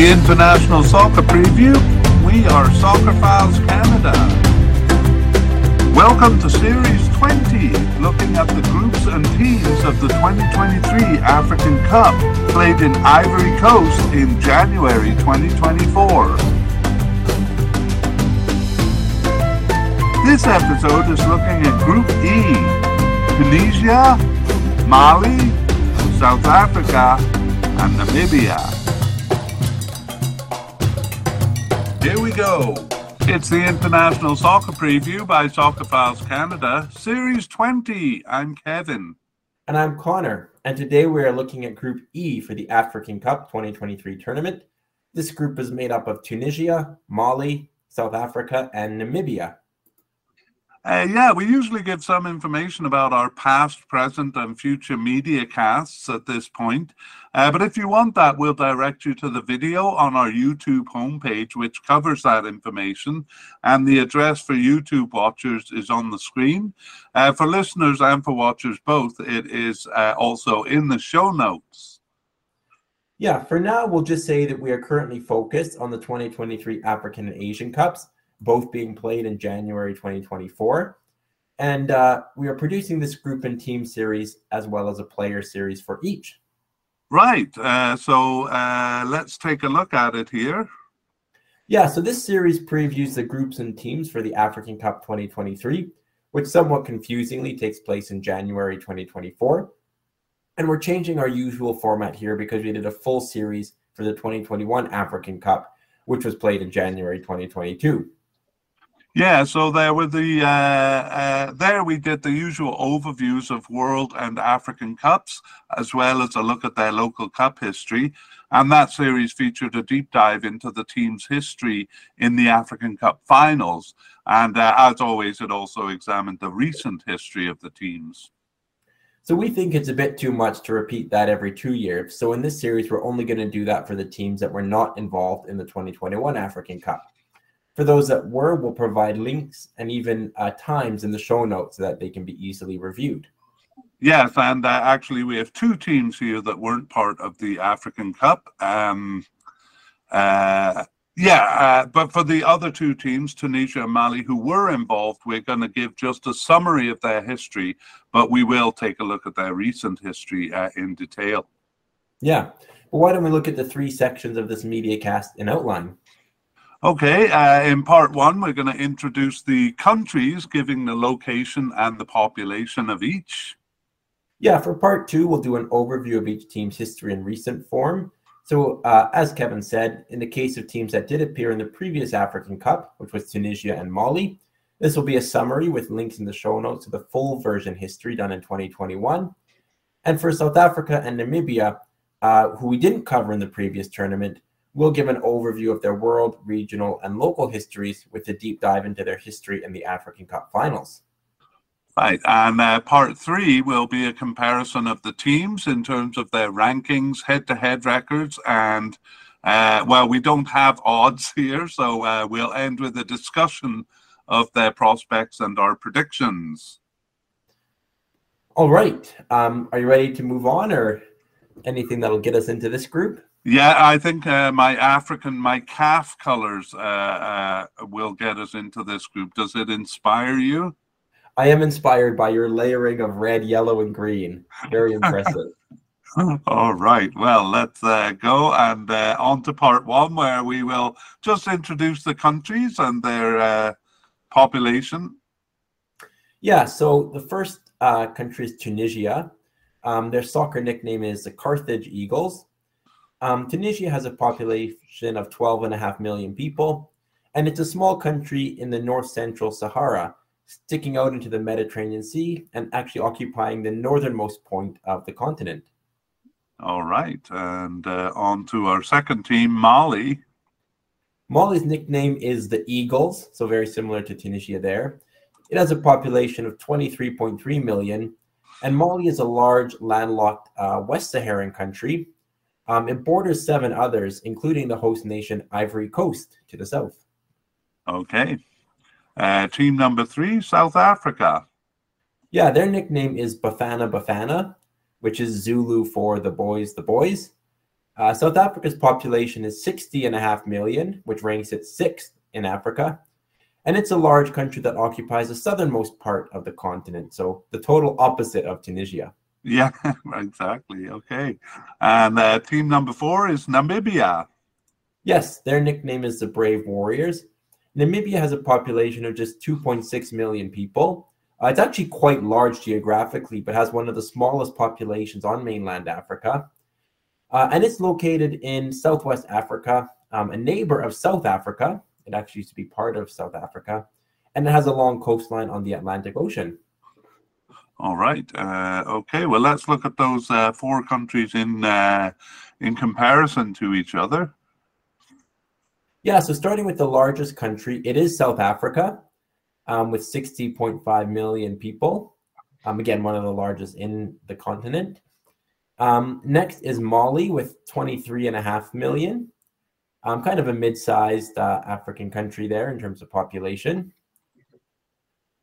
the International Soccer Preview. We are Soccerphiles Canada. Welcome to Series 20, looking at the groups and teams of the 2023 African Cup, played in Ivory Coast in January 2024. This episode is looking at Group E Tunisia, Mali, South Africa, and Namibia. Here we go. It's the International Soccer Preview by Soccerphiles Canada, Series 20. I'm Kevin. And I'm Connor. And today we are looking at Group E for the African Cup 2023 tournament. This group is made up of Tunisia, Mali, South Africa, and Namibia. Uh, yeah, we usually give some information about our past, present, and future media casts at this point. Uh, but if you want that, we'll direct you to the video on our YouTube homepage, which covers that information. And the address for YouTube watchers is on the screen. Uh, for listeners and for watchers both, it is uh, also in the show notes. Yeah, for now, we'll just say that we are currently focused on the 2023 African and Asian Cups both being played in January 2024. And uh, we are producing this group and team series as well as a player series for each. Right. Uh, so uh, let's take a look at it here. Yeah, so this series previews the groups and teams for the African Cup 2023, which somewhat confusingly takes place in January 2024. And we're changing our usual format here because we did a full series for the 2021 African Cup, which was played in January 2022. Yeah, so there were the uh, uh, there we did the usual overviews of World and African Cups, as well as a look at their local cup history. And that series featured a deep dive into the team's history in the African Cup finals. And uh, as always, it also examined the recent history of the teams. So we think it's a bit too much to repeat that every two years. So in this series, we're only going to do that for the teams that were not involved in the 2021 African Cup. For those that were, we'll provide links and even uh, times in the show notes so that they can be easily reviewed. Yes, and uh, actually, we have two teams here that weren't part of the African Cup. Um, uh, yeah, uh, but for the other two teams, Tunisia and Mali, who were involved, we're going to give just a summary of their history, but we will take a look at their recent history uh, in detail. Yeah. Well, why don't we look at the three sections of this media cast in outline? Okay, uh, in part one, we're going to introduce the countries, giving the location and the population of each. Yeah, for part two, we'll do an overview of each team's history and recent form. So, uh, as Kevin said, in the case of teams that did appear in the previous African Cup, which was Tunisia and Mali, this will be a summary with links in the show notes to the full version history done in 2021. And for South Africa and Namibia, uh, who we didn't cover in the previous tournament, We'll give an overview of their world, regional, and local histories with a deep dive into their history in the African Cup finals. Right, and uh, part three will be a comparison of the teams in terms of their rankings, head to head records, and uh, well, we don't have odds here, so uh, we'll end with a discussion of their prospects and our predictions. All right. Um, are you ready to move on or anything that'll get us into this group? Yeah, I think uh, my African, my CAF colors uh, uh, will get us into this group. Does it inspire you? I am inspired by your layering of red, yellow, and green. Very impressive. All right. Well, let's uh, go and uh, on to part one, where we will just introduce the countries and their uh, population. Yeah. So the first country is Tunisia. Um, their soccer nickname is the Carthage Eagles. Um, Tunisia has a population of 12.5 million people, and it's a small country in the north central Sahara, sticking out into the Mediterranean Sea and actually occupying the northernmost point of the continent. All right, and uh, on to our second team, Mali. Mali's nickname is the Eagles, so very similar to Tunisia there. It has a population of 23.3 million, and Mali is a large landlocked uh, West Saharan country um, it borders seven others, including the host nation Ivory Coast to the south. Okay. Uh, team number three, South Africa. Yeah, their nickname is Bafana Bafana, which is Zulu for the boys, the boys. Uh, South Africa's population is 60 and a half million, which ranks it sixth in Africa. And it's a large country that occupies the southernmost part of the continent. So the total opposite of Tunisia. Yeah, exactly. Okay. And uh, team number four is Namibia. Yes, their nickname is the Brave Warriors. Namibia has a population of just 2.6 million people. Uh, it's actually quite large geographically, but has one of the smallest populations on mainland Africa. Uh, and it's located in Southwest Africa, um, a neighbor of South Africa. It actually used to be part of South Africa. And it has a long coastline on the Atlantic Ocean. All right. Uh, okay. Well, let's look at those uh, four countries in uh, in comparison to each other. Yeah. So starting with the largest country, it is South Africa, um, with 60.5 million people. Um, again, one of the largest in the continent. Um, next is Mali with 23 and a half million. Um, kind of a mid-sized uh, African country there in terms of population.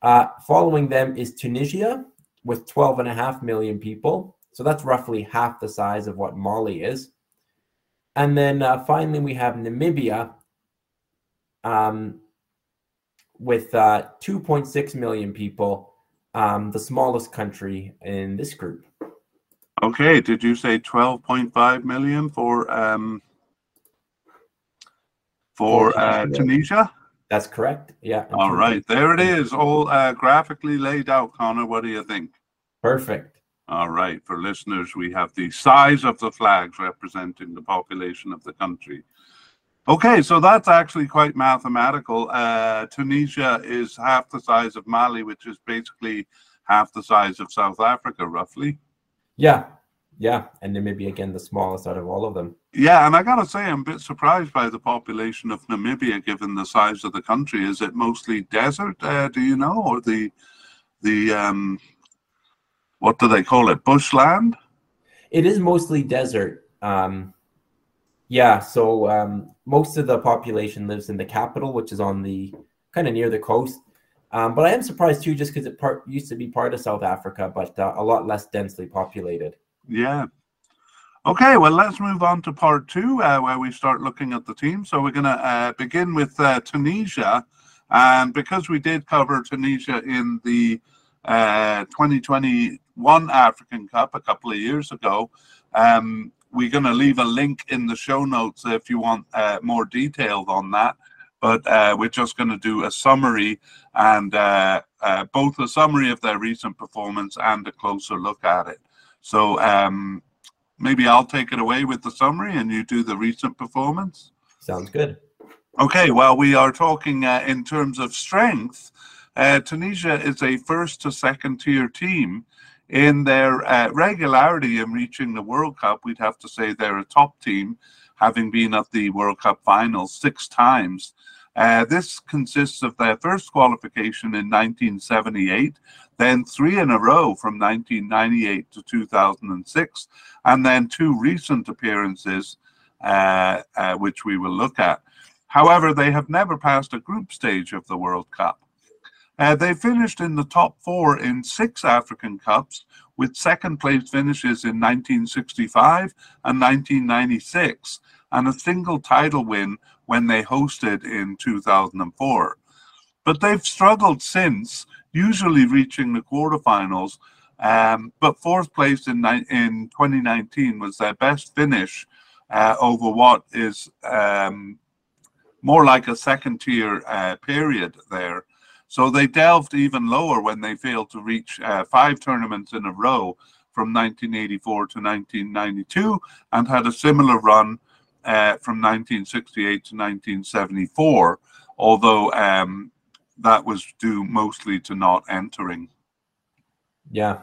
Uh, following them is Tunisia with 12 and a half million people. So that's roughly half the size of what Mali is. And then uh, finally, we have Namibia um, with uh, 2.6 million people, um, the smallest country in this group. Okay, did you say 12.5 million for um for uh, Tunisia? That's correct. Yeah. All right, there it is, all uh, graphically laid out. Connor, what do you think? Perfect. All right, for listeners, we have the size of the flags representing the population of the country. Okay, so that's actually quite mathematical. Uh, Tunisia is half the size of Mali, which is basically half the size of South Africa, roughly. Yeah, yeah, and Namibia again the smallest out of all of them. Yeah, and I gotta say, I'm a bit surprised by the population of Namibia, given the size of the country. Is it mostly desert? Uh, do you know, or the the um, what do they call it? Bushland. It is mostly desert. Um, yeah, so um, most of the population lives in the capital, which is on the kind of near the coast. Um, but I am surprised too, just because it part, used to be part of South Africa, but uh, a lot less densely populated. Yeah. Okay, well, let's move on to part two, uh, where we start looking at the team. So we're going to uh, begin with uh, Tunisia. And because we did cover Tunisia in the uh, 2020 one African Cup a couple of years ago. Um, we're going to leave a link in the show notes if you want uh, more details on that. But uh, we're just going to do a summary and uh, uh, both a summary of their recent performance and a closer look at it. So um, maybe I'll take it away with the summary and you do the recent performance. Sounds good. Okay, well, we are talking uh, in terms of strength. Uh, Tunisia is a first to second tier team in their uh, regularity in reaching the World Cup, we'd have to say they're a top team having been at the World Cup finals six times. Uh, this consists of their first qualification in 1978, then three in a row from 1998 to 2006, and then two recent appearances, uh, uh, which we will look at. However, they have never passed a group stage of the World Cup. Uh, they finished in the top four in six African Cups, with second place finishes in 1965 and 1996, and a single title win when they hosted in 2004. But they've struggled since, usually reaching the quarterfinals. Um, but fourth place in, in 2019 was their best finish uh, over what is um, more like a second tier uh, period there. So they delved even lower when they failed to reach uh, five tournaments in a row from 1984 to 1992 and had a similar run uh, from 1968 to 1974, although um, that was due mostly to not entering. Yeah.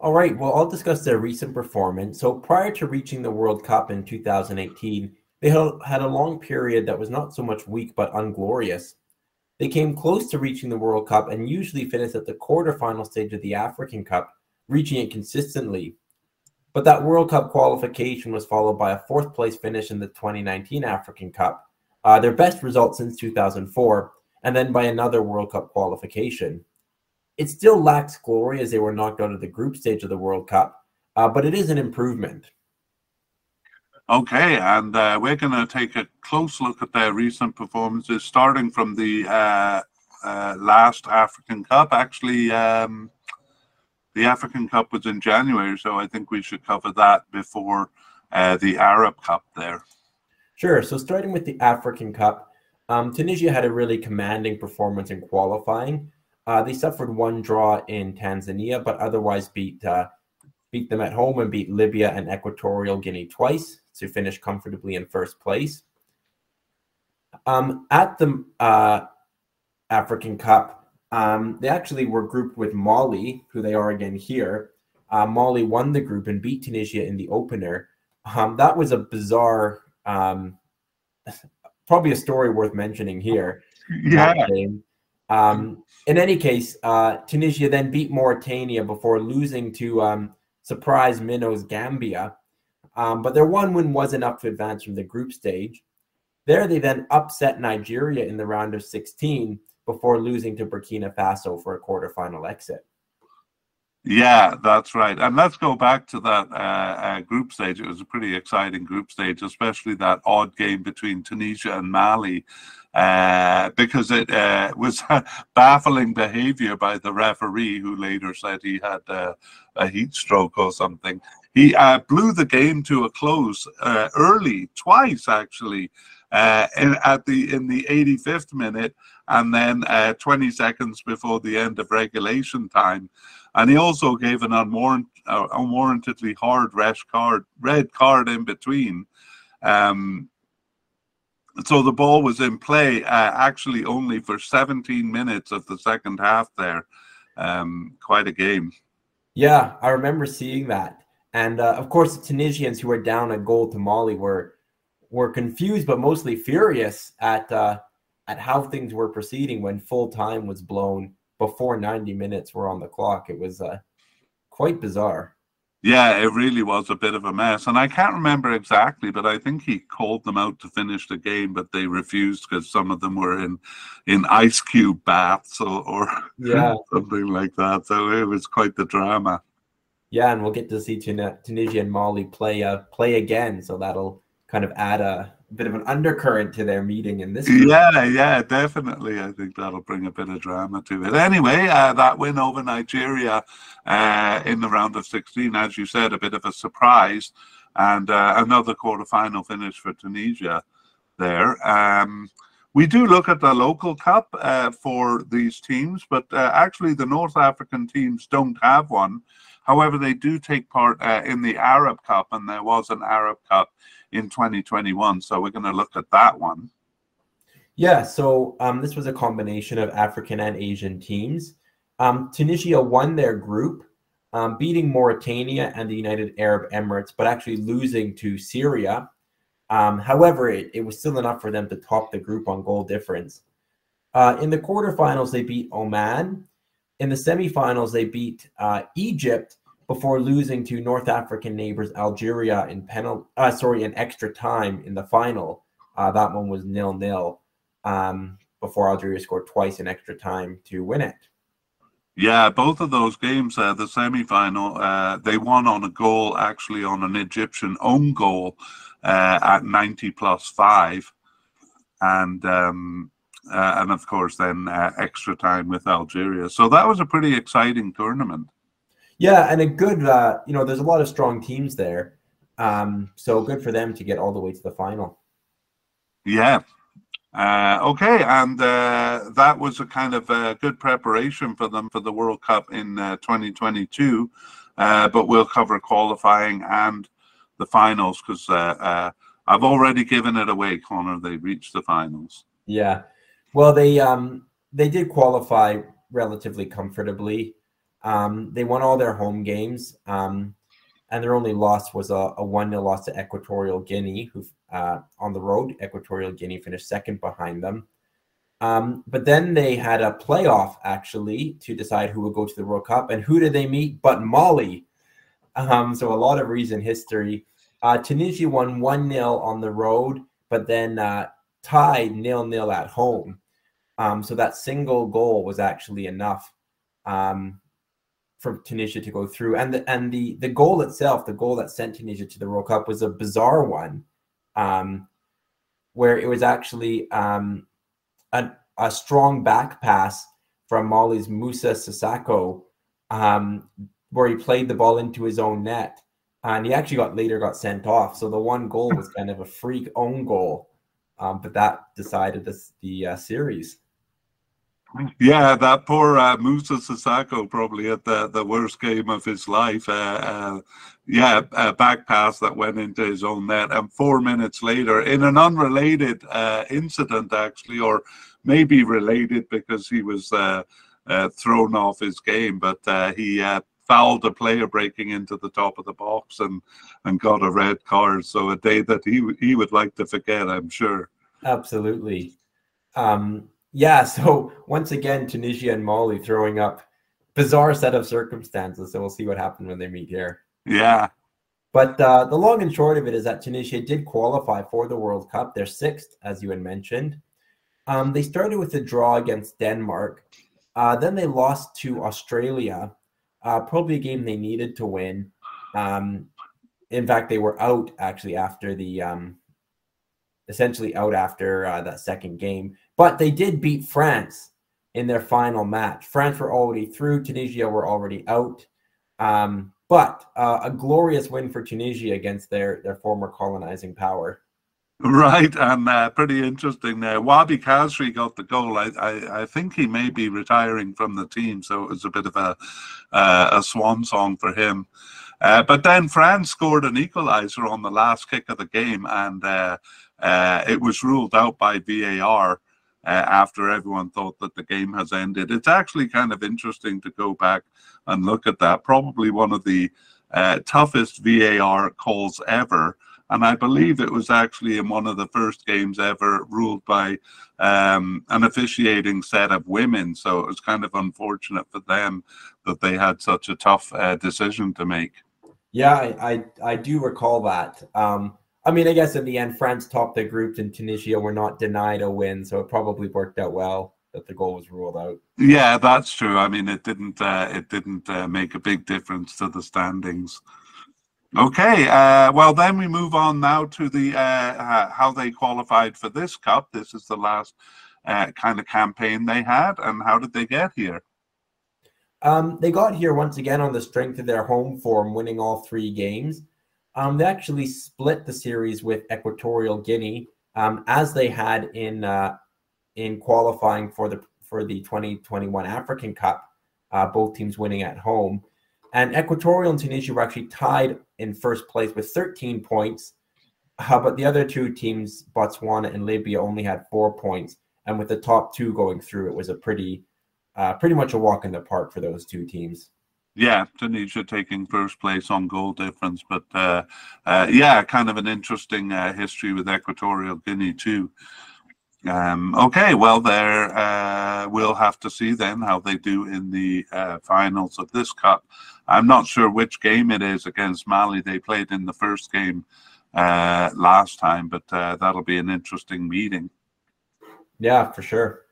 All right. Well, I'll discuss their recent performance. So prior to reaching the World Cup in 2018, they had a long period that was not so much weak but unglorious. They came close to reaching the World Cup and usually finished at the quarterfinal stage of the African Cup, reaching it consistently. But that World Cup qualification was followed by a fourth place finish in the 2019 African Cup, uh, their best result since 2004, and then by another World Cup qualification. It still lacks glory as they were knocked out of the group stage of the World Cup, uh, but it is an improvement. Okay, and uh, we're going to take a close look at their recent performances, starting from the uh, uh, last African Cup. Actually, um, the African Cup was in January, so I think we should cover that before uh, the Arab Cup there. Sure. So, starting with the African Cup, um, Tunisia had a really commanding performance in qualifying. Uh, they suffered one draw in Tanzania, but otherwise beat uh, beat them at home and beat Libya and Equatorial Guinea twice to finish comfortably in first place. Um, at the uh, African Cup, um, they actually were grouped with Mali, who they are again here. Uh, Mali won the group and beat Tunisia in the opener. Um, that was a bizarre, um, probably a story worth mentioning here. Yeah. Um, in any case, uh, Tunisia then beat Mauritania before losing to um, surprise minnows Gambia. Um, but their one win was enough to advance from the group stage. There, they then upset Nigeria in the round of 16 before losing to Burkina Faso for a quarterfinal exit. Yeah, that's right. And let's go back to that uh, uh, group stage. It was a pretty exciting group stage, especially that odd game between Tunisia and Mali, uh, because it uh, was baffling behavior by the referee, who later said he had uh, a heat stroke or something. He uh, blew the game to a close early, twice actually, in, at the in the 85th minute, and then 20 seconds before the end of regulation time. And he also gave an unwarrant, uh, unwarrantedly hard red card, red card in between. Um, so the ball was in play uh, actually only for 17 minutes of the second half there. Um, quite a game. Yeah, I remember seeing that. And uh, of course, the Tunisians who were down a goal to Mali were were confused, but mostly furious at uh, at how things were proceeding when full time was blown before 90 minutes were on the clock. It was uh, quite bizarre. Yeah, it really was a bit of a mess. And I can't remember exactly, but I think he called them out to finish the game, but they refused because some of them were in in ice cube baths or, or yeah. something like that. So it was quite the drama. Yeah, and we'll get to see Tun- Tunisia and Mali play uh, play again, so that'll kind of add a bit of an undercurrent to their meeting in this. Group. Yeah, yeah, definitely. I think that'll bring a bit of drama to it. Anyway, uh, that win over Nigeria uh, in the round of 16, as you said, a bit of a surprise, and uh, another quarterfinal finish for Tunisia there. Um, we do look at the local cup uh, for these teams, but uh, actually the North African teams don't have one. However, they do take part uh, in the Arab Cup, and there was an Arab Cup in 2021. So we're going to look at that one. Yeah, so um, this was a combination of African and Asian teams. Um, Tunisia won their group, um, beating Mauritania and the United Arab Emirates, but actually losing to Syria. Um, however, it, it, was still enough for them to top the group on goal difference. Uh, in the quarterfinals, they beat Oman. In the semifinals, they beat uh, Egypt, before losing to North African neighbors Algeria in penalty, uh, sorry, in extra time in the final. Uh, that one was nil nil. Um, before Algeria scored twice in extra time to win it. Yeah, both of those games, uh, the semi final, uh, they won on a goal, actually on an Egyptian own goal uh, at 90 plus five. And um, uh, and of course, then uh, extra time with Algeria. So that was a pretty exciting tournament. Yeah, and a good, uh, you know, there's a lot of strong teams there. Um, so good for them to get all the way to the final. Yeah. Uh, okay, and uh, that was a kind of a good preparation for them for the World Cup in uh, 2022. Uh, but we'll cover qualifying and the finals because uh, uh, I've already given it away, Connor. They reached the finals. Yeah, well, they um, they did qualify relatively comfortably. Um, they won all their home games, um, and their only loss was a, 1 0 loss to Equatorial Guinea, who uh, on the road, Equatorial Guinea finished second behind them. Um, but then they had a playoff actually to decide who would go to the World Cup, and who did they meet but Mali? Um, so a lot of recent history. Uh, Tunisia won 1 0 on the road, but then uh, tied nil nil at home. Um, so that single goal was actually enough um, for Tunisia to go through. And the and the the goal itself, the goal that sent Tunisia to the World Cup, was a bizarre one, um, where it was actually um, a, a strong back pass from Mali's Moussa Sissoko, um, where he played the ball into his own net, and he actually got later got sent off. So the one goal was kind of a freak own goal, um, but that decided this, the uh, series. Yeah, that poor uh, Moussa Sissoko probably had the, the worst game of his life. Uh, uh, yeah, a back pass that went into his own net. And four minutes later, in an unrelated uh, incident, actually, or maybe related because he was uh, uh, thrown off his game, but he fouled a player breaking into the top of the box and, and got a red card. So a day that he, he would like to forget, I'm sure. Absolutely. Um, yeah, so once again, Tunisia and Mali throwing up bizarre set of circumstances. So we'll see what happens when they meet here. Yeah. But uh, the long and short of it is that Tunisia did qualify for the World Cup. They're sixth, as you had mentioned. Um, they started with a draw against Denmark. Uh, then they lost to Australia, uh, probably a game they needed to win. Um, in fact, they were out actually after the um, essentially out after uh, that second game. But they did beat France in their final match. France were already through, Tunisia were already out. Um, but uh, a glorious win for Tunisia against their, their former colonizing power. Right, and uh, pretty interesting there. Wahbi Khazri got the goal. I, I, I, think he may be retiring from the team, so it was a bit of a uh, a swan song for him. Uh, but then France scored an equaliser on the last kick of the game, and uh, uh, it was ruled out by VAR uh, after everyone thought that the game has ended. It's actually kind of interesting to go back and look at that. Probably one of the uh, toughest VAR calls ever. And I believe it was actually in one of the first games ever ruled by um, an officiating set of women. So it was kind of unfortunate for them that they had such a tough uh, decision to make. Yeah, I, I, I do recall that. Um, I mean, I guess in the end, France topped the group, and Tunisia were not denied a win, so it probably worked out well that the goal was ruled out. Yeah, that's true. I mean, it didn't uh, it didn't uh, make a big difference to the standings. Okay, uh, well then we move on now to the uh, how they qualified for this cup. This is the last uh, kind of campaign they had, and how did they get here? Um, they got here once again on the strength of their home form, winning all three games. Um, they actually split the series with Equatorial Guinea, um, as they had in uh, in qualifying for the for the 2021 African Cup. Uh, both teams winning at home, and Equatorial and Tunisia were actually tied in first place with 13 points. Uh, but the other two teams, Botswana and Libya, only had four points. And with the top two going through, it was a pretty, uh, pretty much a walk in the park for those two teams. Yeah, Tunisia taking first place on goal difference, but uh, uh, yeah, kind of an interesting uh, history with Equatorial Guinea too. Um, okay, well, there uh, we'll have to see then how they do in the uh, finals of this cup. I'm not sure which game it is against Mali. They played in the first game uh, last time, but that'll be an interesting meeting. Yeah, for sure.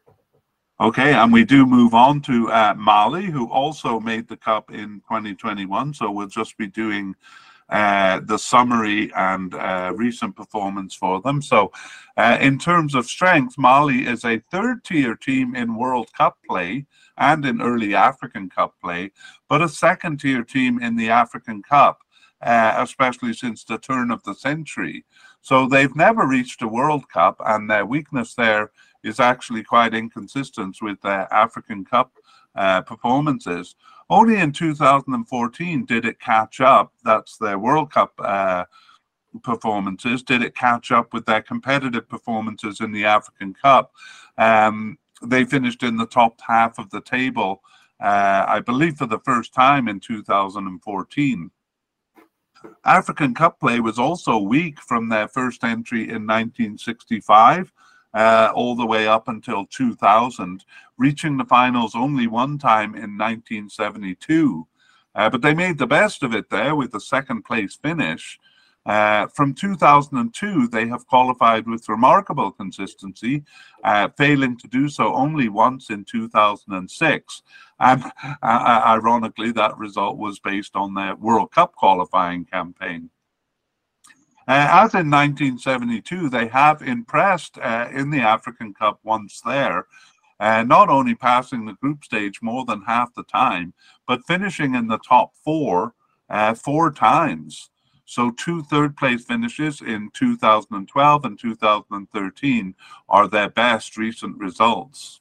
Okay, and we do move on to uh, Mali, who also made the cup in 2021. So we'll just be doing uh, the summary and uh, recent performance for them. So, uh, in terms of strength, Mali is a third tier team in World Cup play and in early African Cup play, but a second tier team in the African Cup, uh, especially since the turn of the century. So, they've never reached a World Cup, and their weakness there is actually quite inconsistent with their African Cup uh, performances. Only in 2014 did it catch up. That's their World Cup uh, performances. Did it catch up with their competitive performances in the African Cup? Um, they finished in the top half of the table, uh, I believe, for the first time in 2014. African Cup play was also weak from their first entry in 1965 uh, all the way up until 2000, reaching the finals only one time in 1972. Uh, but they made the best of it there with a second place finish. Uh, from 2002, they have qualified with remarkable consistency, uh, failing to do so only once in 2006. And uh, ironically, that result was based on their World Cup qualifying campaign. Uh, as in 1972, they have impressed uh, in the African Cup once there, uh, not only passing the group stage more than half the time, but finishing in the top four four times. So two third place finishes in 2012 and 2013 are their best recent results.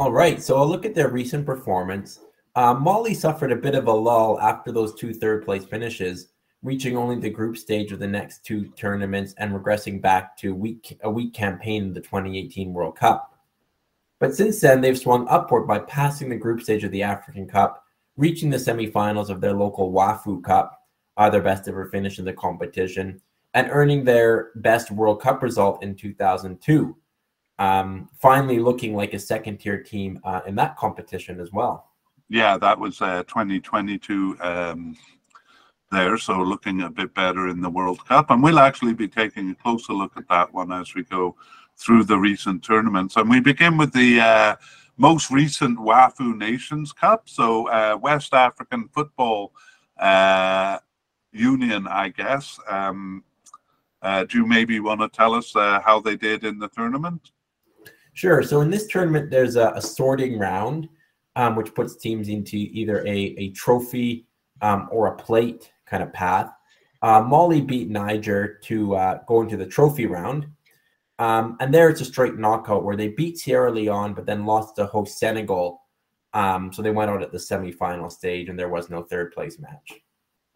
All right, so I'll look at their recent performance. Uh, Mali suffered a bit of a lull after those two third place finishes, reaching only the group stage of the next two tournaments and regressing back to a weak campaign in the 2018 World Cup. But since then, they've swung upward by passing the group stage of the African Cup reaching the semifinals of their local WAFU Cup, uh, their best ever finish in the competition, and earning their best World Cup result in 2002. Um, finally, looking like a second tier team uh, in that competition as well. Yeah, that was uh, 2022 um, there, so looking a bit better in the World Cup. And we'll actually be taking a closer look at that one as we go through the recent tournaments. And we begin with the uh, most recent WAFU Nations Cup. So uh, West African Football uh, Union, I guess. Um, uh, do you maybe want to tell us uh, how they did in the tournament? Sure. So in this tournament, there's a, a sorting round, um, which puts teams into either a, a trophy um, or a plate kind of path. Uh, Mali beat Niger to uh, go into the trophy round. Um, and there it's a straight knockout where they beat Sierra Leone, but then lost to host Senegal. Um, so they went out at the semifinal stage, and there was no third place match.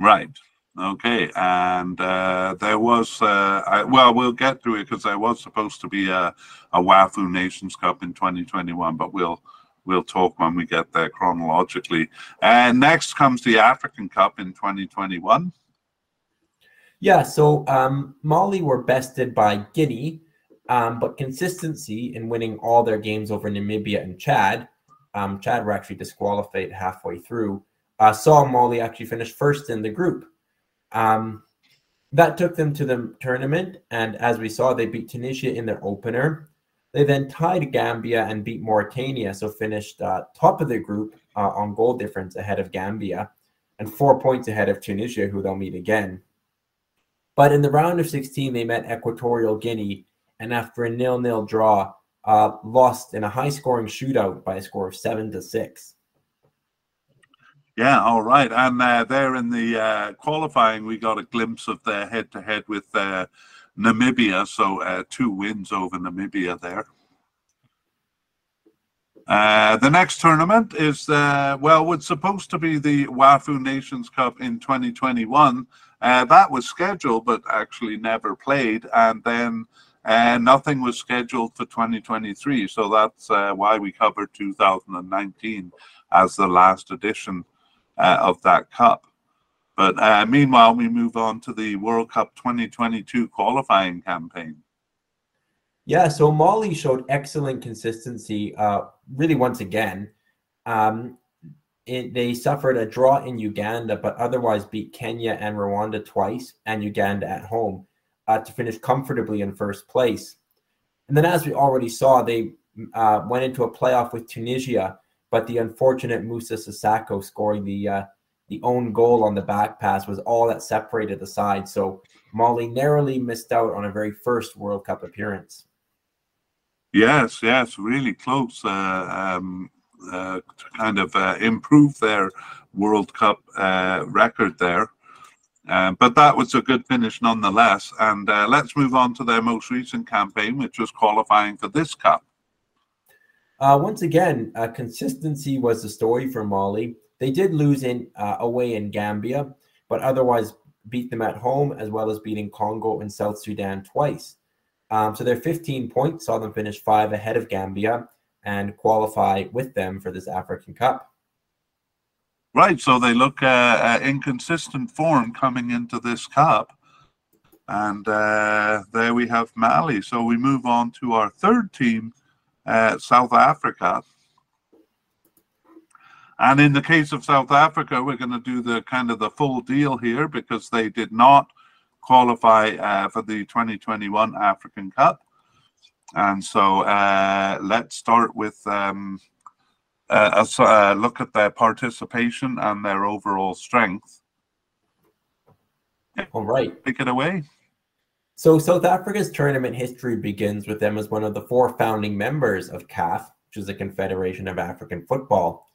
Right. Okay. And uh, there was, uh, I, well, we'll get to it because there was supposed to be a, a WAFU Nations Cup in 2021, but we'll we'll talk when we get there chronologically. And next comes the African Cup in 2021. Yeah. So um, Mali were bested by Guinea um, but consistency in winning all their games over Namibia and Chad, um, Chad were actually disqualified halfway through, uh, saw Mali actually finish first in the group. Um, that took them to the tournament, and as we saw, they beat Tunisia in their opener. They then tied Gambia and beat Mauritania, so finished uh, top of the group uh, on goal difference ahead of Gambia and four points ahead of Tunisia, who they'll meet again. But in the round of 16, they met Equatorial Guinea and after a nil-nil draw, uh, lost in a high-scoring shootout by a score of seven to six. Yeah, all right. And uh, there in the uh, qualifying, we got a glimpse of their head-to-head with uh, Namibia. So uh, two wins over Namibia there. Uh, the next tournament is uh, well, it's supposed to be the WAFU Nations Cup in 2021. Uh, that was scheduled, but actually never played. And then and nothing was scheduled for 2023. So that's uh, why we covered 2019 as the last edition uh, of that cup. But uh, meanwhile, we move on to the World Cup 2022 qualifying campaign. Yeah, so Mali showed excellent consistency, uh, really once again. Um, it, they suffered a draw in Uganda, but otherwise beat Kenya and Rwanda twice and Uganda at home uh, to finish comfortably in first place. And then, as we already saw, they uh, went into a playoff with Tunisia, but the unfortunate Moussa Sissoko scoring the uh, the own goal on the back pass was all that separated the side. So Mali narrowly missed out on a very first World Cup appearance. Yes, yes, really close uh, um, uh, to kind of uh, improve their World Cup uh, record there. Um, but that was a good finish nonetheless. And uh, let's move on to their most recent campaign, which was qualifying for this cup. Uh, once again, uh, consistency was the story for Mali. They did lose in uh, away in Gambia, but otherwise beat them at home as well as beating Congo and South Sudan twice. Um, so their 15 points saw them finish five ahead of Gambia and qualify with them for this African Cup. Right, so they look uh, uh, inconsistent form coming into this cup. And uh, there we have Mali. So we move on to our third team, uh, South Africa. And in the case of South Africa, we're going to do the kind of the full deal here because they did not qualify uh, for the 2021 African Cup. And so uh, let's start with um, a, a, look at their participation and their overall strength. All right. Take it away. So, South Africa's tournament history begins with them as one of the four founding members of CAF, which is the Confederation of African Football.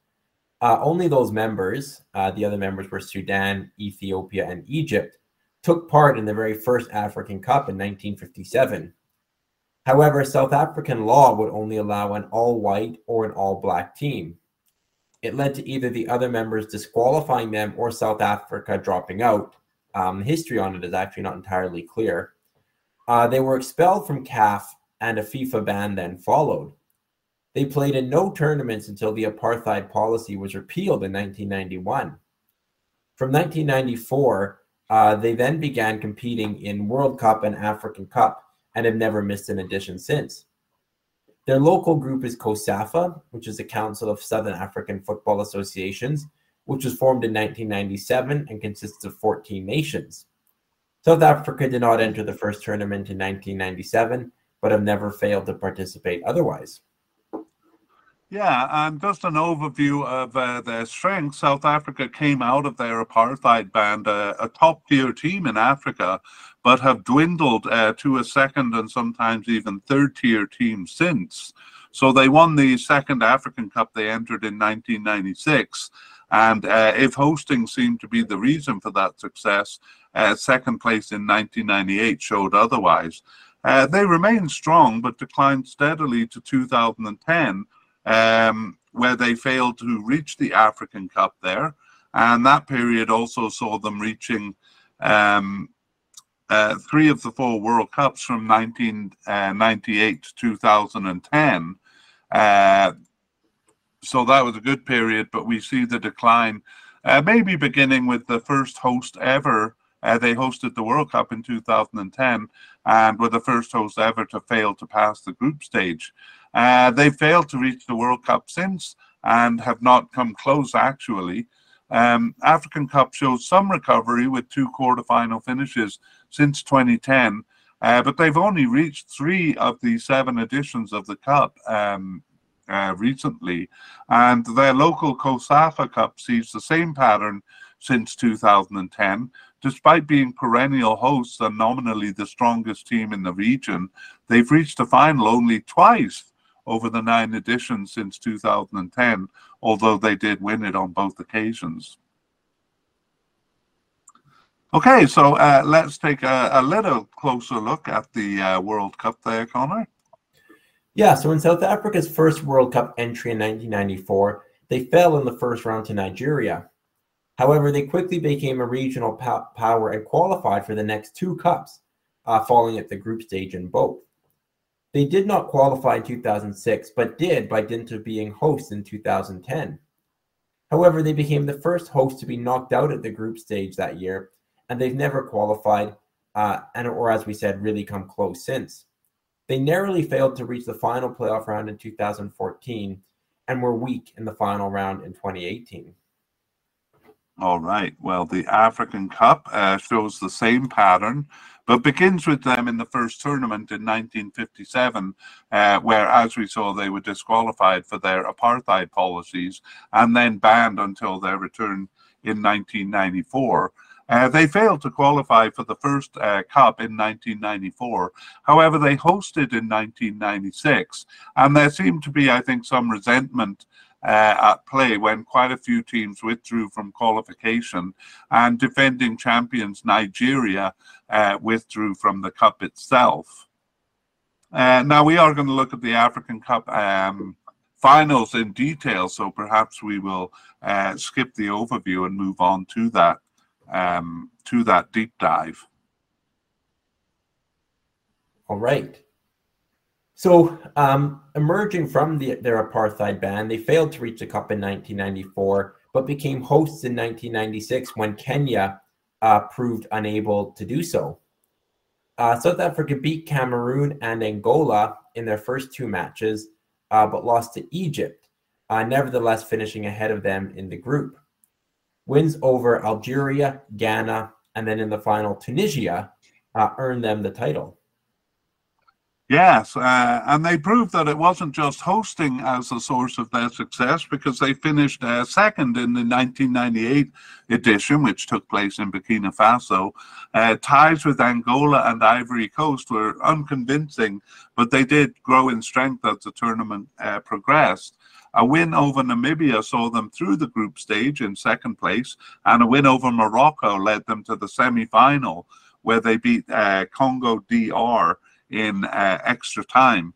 Uh, only those members, uh, the other members were Sudan, Ethiopia, and Egypt, took part in the very first African Cup in 1957. However, South African law would only allow an all white or an all black team. It led to either the other members disqualifying them or South Africa dropping out. Um, history on it is actually not entirely clear. Uh, they were expelled from CAF and a FIFA ban then followed. They played in no tournaments until the apartheid policy was repealed in 1991. From 1994, uh, they then began competing in World Cup and African Cup and have never missed an edition since. Their local group is COSAFA, which is the Council of Southern African Football Associations, which was formed in 1997 and consists of 14 nations. South Africa did not enter the first tournament in 1997, but have never failed to participate otherwise. Yeah, and just an overview of uh, their strengths. South Africa came out of their apartheid band uh, a top tier team in Africa, but have dwindled uh, to a second and sometimes even third tier team since. So they won the second African Cup they entered in 1996. And uh, if hosting seemed to be the reason for that success, uh, second place in 1998 showed otherwise. Uh, they remained strong but declined steadily to 2010 um, where they failed to reach the African Cup there. And that period also saw them reaching um, uh, three of the four World Cups from 1998 uh, to 2010. Uh, so that was a good period, but we see the decline uh, maybe beginning with the first host ever. Uh, they hosted the World Cup in 2010 and were the first host ever to fail to pass the group stage. Uh, they failed to reach the World Cup since and have not come close, actually. Um, African Cup shows some recovery with two quarterfinal finishes since 2010, uh, but they've only reached three of the seven editions of the Cup um, uh, recently. And their local COSAFA Cup sees the same pattern since 2010. Despite being perennial hosts and nominally the strongest team in the region, they've reached the final only twice over the nine editions since 2010, although they did win it on both occasions. Okay, so uh, let's take a, a, little closer look at the uh, World Cup there, Connor. Yeah, so in South Africa's first World Cup entry in 1994, they fell in the first round to Nigeria. However, they quickly became a regional po- power and qualified for the next two cups, uh, falling at the group stage in both. They did not qualify in 2006, but did by dint of being hosts in 2010. However, they became the first host to be knocked out at the group stage that year, and they've never qualified, uh, and or as we said, really come close since. They narrowly failed to reach the final playoff round in 2014, and were weak in the final round in 2018. All right. Well, the African Cup uh, shows the same pattern but begins with them in the first tournament in 1957, uh, where, as we saw, they were disqualified for their apartheid policies and then banned until their return in 1994. Uh, they failed to qualify for the first uh, cup in 1994. However, they hosted in 1996, and there seemed to be, I think, some resentment uh, at play when quite a few teams withdrew from qualification and defending champions Nigeria uh, withdrew from the cup itself. Uh, now we are going to look at the African Cup um, finals in detail, so perhaps we will uh, skip the overview and move on to that um, to that deep dive. All right. So, um, emerging from the, their apartheid ban, they failed to reach the cup in 1994, but became hosts in 1996 when Kenya uh, proved unable to do so. Uh, South Africa beat Cameroon and Angola in their first two matches, uh, but lost to Egypt. uh, nevertheless finishing ahead of them in the group. Wins over Algeria, Ghana, and then in the final, Tunisia uh, earned them the title. Yes, uh, and they proved that it wasn't just hosting as the source of their success because they finished uh, second in the 1998 edition, which took place in Burkina Faso. Uh, ties with Angola and Ivory Coast were unconvincing, but they did grow in strength as the tournament uh, progressed. A win over Namibia saw them through the group stage in second place, and a win over Morocco led them to the semi final, where they beat uh, Congo DR in uh, extra time.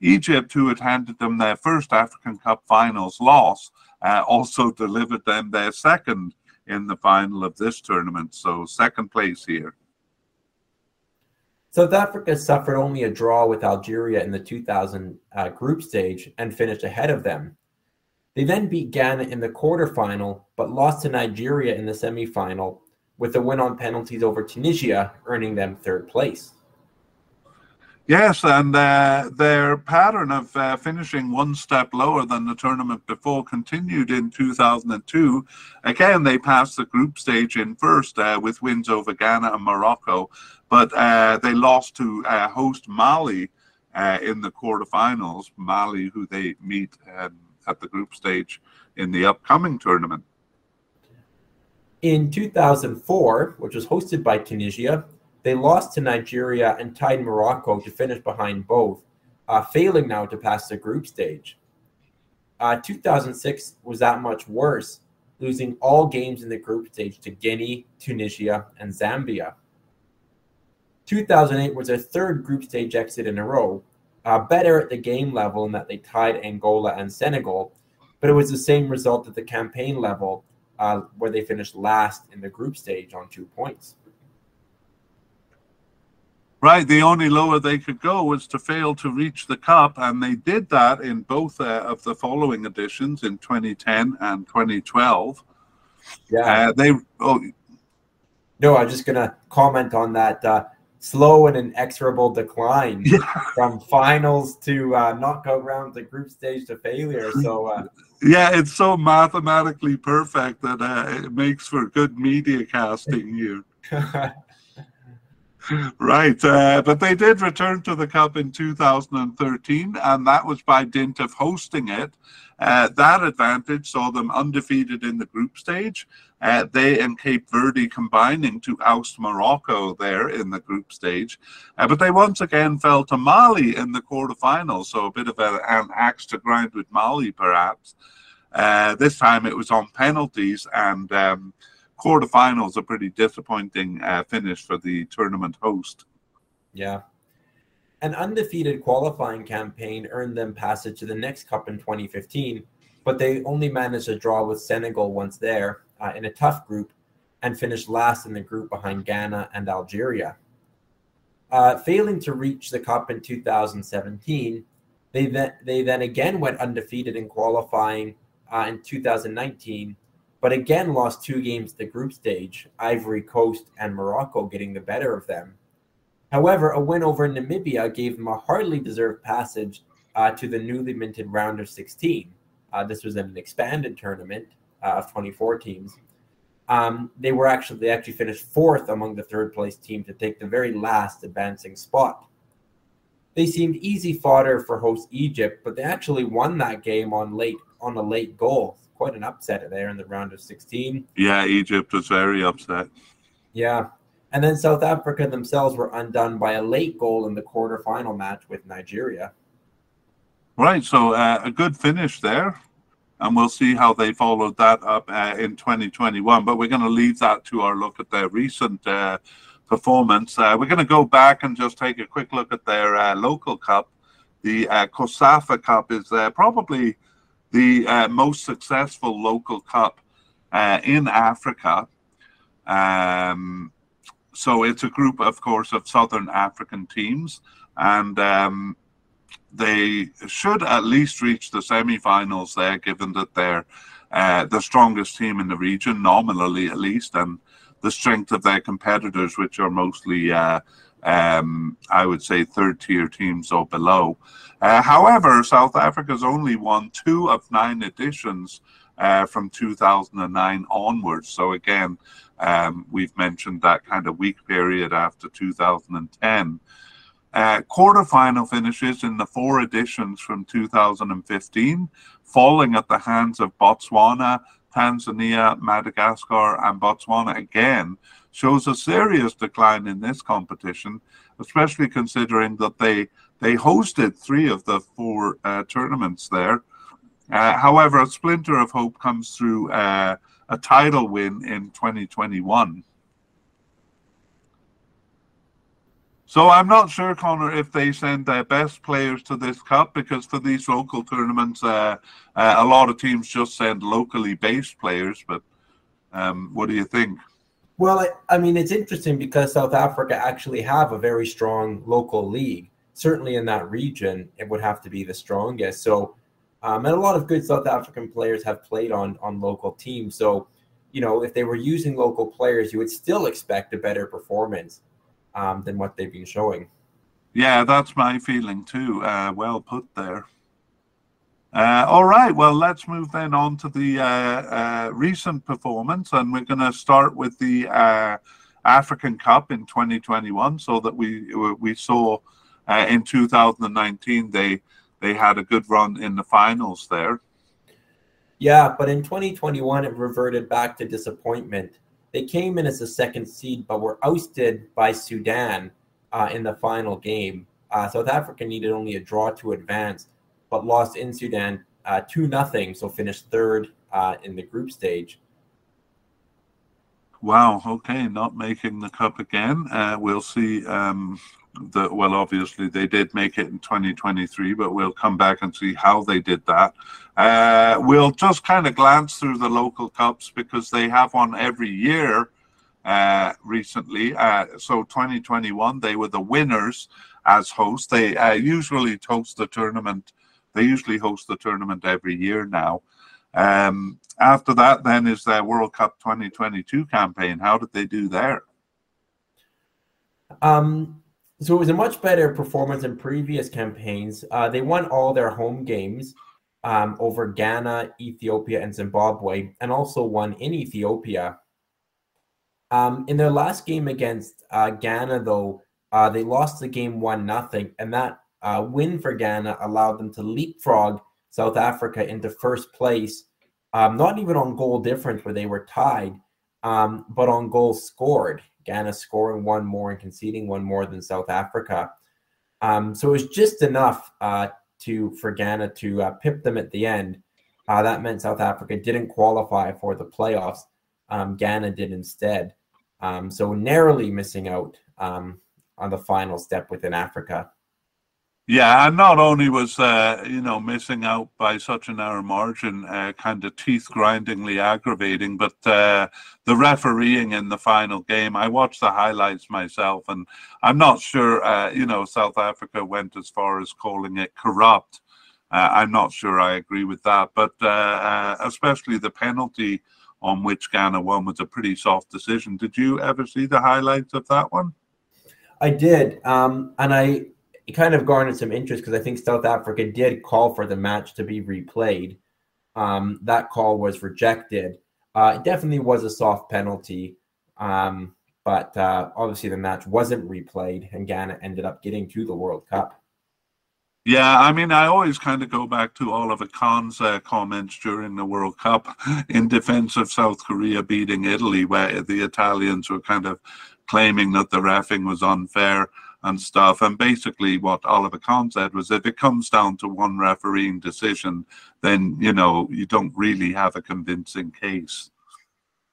Egypt, who had handed them their first African Cup finals loss, uh, also delivered them their second in the final of this tournament. So, second place here. South Africa suffered only a draw with Algeria in the 2000 uh, group stage and finished ahead of them. They then beat Ghana in the quarterfinal, but lost to Nigeria in the semifinal, with a win on penalties over Tunisia, earning them third place. Yes, and uh, their pattern of uh, finishing one step lower than the tournament before continued in 2002. Again, they passed the group stage in first uh, with wins over Ghana and Morocco, but uh, they lost to uh, host Mali uh, in the quarterfinals. Mali, who they meet um, at the group stage in the upcoming tournament. In 2004, which was hosted by Tunisia, they lost to Nigeria and tied Morocco to finish behind both, uh, failing now to pass the group stage. Uh, 2006 was that much worse, losing all games in the group stage to Guinea, Tunisia, and Zambia. 2008 was their third group stage exit in a row, uh, better at the game level in that they tied Angola and Senegal, but it was the same result at the campaign level, uh, where they finished last in the group stage on two points. Right, the only lower they could go was to fail to reach the cup, and they did that in both uh, of the following editions in 2010 and 2012. Yeah, uh, they. Oh, no, I'm just gonna comment on that uh, slow and inexorable decline yeah. from finals to uh, knockout round to group stage to failure. So. Uh, yeah, it's so mathematically perfect that uh, it makes for good media casting here. right. Uh, but they did return to the Cup in 2013, and that was by dint of hosting it. Uh, that advantage saw them undefeated in the group stage. Uh, they and Cape Verde combining to oust Morocco there in the group stage. Uh, but they once again fell to Mali in the quarterfinals, so a bit of a, an axe to grind with Mali, perhaps. Uh, this time it was on penalties, and um, quarterfinals a pretty disappointing uh, finish for the tournament host. Yeah. An undefeated qualifying campaign earned them passage to the next cup in 2015, but they only managed a draw with Senegal once there uh, in a tough group and finished last in the group behind Ghana and Algeria. Uh, failing to reach the cup in 2017, they then, they then again went undefeated in qualifying uh, in 2019 but again lost two games the group stage, Ivory Coast and Morocco getting the better of them. However, a win over Namibia gave them a hardly deserved passage uh, to the newly minted round of 16. Uh, this was an expanded tournament uh, of 24 teams. Um, they were actually they actually finished fourth among the third place team to take the very last advancing spot. They seemed easy fodder for host Egypt, but they actually won that game on late on a late goal quite an upset there in the round of 16. Yeah, Egypt was very upset. Yeah. And then South Africa themselves were undone by a late goal in the quarterfinal match with Nigeria. Right. So uh, a good finish there. And we'll see how they followed that up uh, in 2021. But we're going to leave that to our look at their recent uh, performance. Uh, we're going to go back and just take a quick look at their uh, local cup. The uh, COSAFA Cup is there, probably the uh, most successful local cup uh, in Africa. Um, so it's a group, of course, of Southern African teams, and um, they should at least reach the semi-finals there, given that they're uh, the strongest team in the region, nominally at least, and the strength of their competitors, which are mostly uh, um, I would say third tier teams or below. Uh, however, South Africa's only won two of nine editions uh, from 2009 onwards. So again, um, we've mentioned that kind of weak period after 2010. Uh, quarterfinal finishes in the four editions from 2015, falling at the hands of Botswana, Tanzania, Madagascar, and Botswana again, shows a serious decline in this competition, especially considering that they they hosted three of the four uh, tournaments there. Uh, however, a splinter of hope comes through uh, a title win in 2021. So I'm not sure, Connor, if they send their best players to this cup because for these local tournaments, uh, uh, a lot of teams just send locally based players. But um, what do you think? Well, I, I, mean, it's interesting because South Africa actually have a very strong local league. Certainly in that region, it would have to be the strongest. So um, and a lot of good South African players have played on on local teams. So, you know, if they were using local players, you would still expect a better performance um, than what they've been showing. Yeah, that's my feeling too. Uh, well put there. Uh, all right, well, let's move then on to the uh, uh recent performance, and we're going to start with the uh, African Cup in 2021. So that we we saw uh, in 2019 they they had a good run in the finals there. Yeah, but in 2021, it reverted back to disappointment. They came in as a second seed, but were ousted by Sudan uh, in the final game. Uh, South Africa needed only a draw to advance, but lost in Sudan uh, 2 nothing, so finished third uh, in the group stage. Wow, okay, not making the cup again. Uh, we'll see um, that well obviously they did make it in 2023 but we'll come back and see how they did that. Uh, we'll just kind of glance through the local cups because they have one every year uh, recently. Uh, so 2021 they were the winners as hosts they uh, usually host the tournament they usually host the tournament every year now. Um, after that then is their world cup 2022 campaign. How did they do there? Um so it was a much better performance in previous campaigns. Uh, they won all their home games um, over Ghana, Ethiopia, and Zimbabwe, and also won in Ethiopia. Um, in their last game against uh, Ghana, though, uh, they lost the game one nothing, and that uh, win for Ghana allowed them to leapfrog South Africa into first place. Um, not even on goal difference where they were tied, um, but on goals scored. Ghana scoring one more and conceding one more than South Africa. Um, so it was just enough uh, to for Ghana to uh, pip them at the end. Uh, that meant South Africa didn't qualify for the playoffs. Um, Ghana did instead. Um, so narrowly missing out um, on the final step within Africa. Yeah, and not only was uh, you know missing out by such a narrow margin, uh, kind of teeth grindingly aggravating, but uh, the refereeing in the final game. I watched the highlights myself, and I'm not sure. Uh, you know, South Africa went as far as calling it corrupt. Uh, I'm not sure I agree with that, but uh, especially the penalty on which Ghana won was a pretty soft decision. Did you ever see the highlights of that one? I did, um, and I it kind of garnered some interest because I think South Africa did call for the match to be replayed. Um, that call was rejected. Uh, it definitely was a soft penalty, um, but uh, obviously the match wasn't replayed, and Ghana ended up getting to the World Cup. Yeah, I mean, I always kind of go back to Oliver Kahn's uh, comments during the World Cup in defense of South Korea beating Italy, where the Italians were kind of claiming that the refing was unfair and stuff. And basically, what Oliver Kahn said was if it comes down to one refereeing decision, then, you know, you don't really have a convincing case.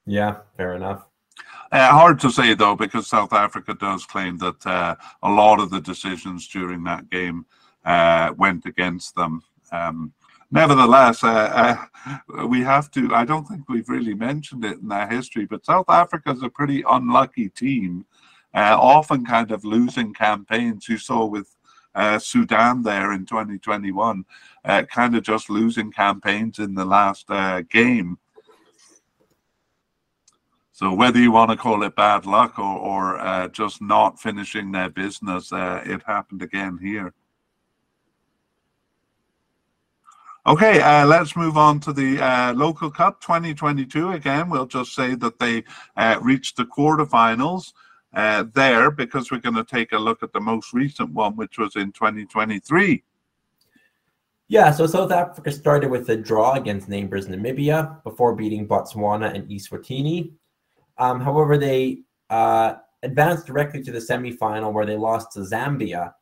Yeah, fair enough. Uh, hard to say, though, because South Africa does claim that uh, a lot of the decisions during that game uh, went against them. Um, nevertheless, uh, uh, we have to, I don't think we've really mentioned it in our history, but South Africa is a pretty unlucky team uh, often kind of losing campaigns. You saw with uh, Sudan there in 2021, uh, kind of just losing campaigns in the last uh, game. So whether you want to call it bad luck or, or uh, just not finishing their business, uh, it happened again here. Okay, uh, let's move on to the uh, local cup 2022. Again, we'll just say that they uh, reached the quarterfinals uh, there because we're going to take a look at the most recent one, which was in 2023. Yeah, so South Africa started with a draw against neighbors Namibia before beating Botswana and Eswatini. Um, however, they uh, advanced directly to the semifinal where they lost to Zambia.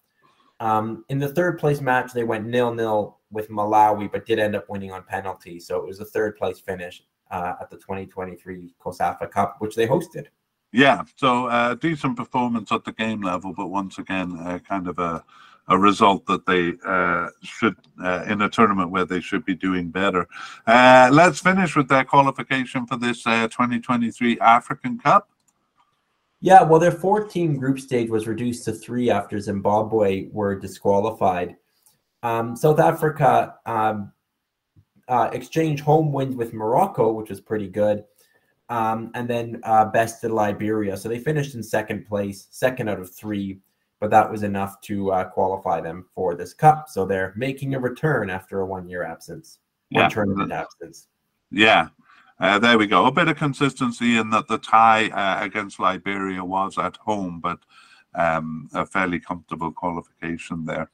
Um, in the third place match, they went nil nil with Malawi, but did end up winning on penalty. So it was a third place finish uh, at the 2023 COSAFA Cup, which they hosted. Yeah, so uh, decent performance at the game level, but once again, uh, kind of a a result that they uh, should uh, in a tournament where they should be doing better. Uh, let's finish with their qualification for this uh, 2023 African Cup. Yeah, well, their four-team group stage was reduced to three after Zimbabwe were disqualified. Um, South Africa um, exchanged home wins with Morocco, which was pretty good, um, and then uh, bested Liberia. So they finished in second place, second out of three but that was enough to uh, qualify them for this cup. So they're making a return after a one-year absence, one yeah. tournament absence. Yeah, uh, there we go. A bit of consistency in that the tie uh, against Liberia was at home, but um, a fairly comfortable qualification there.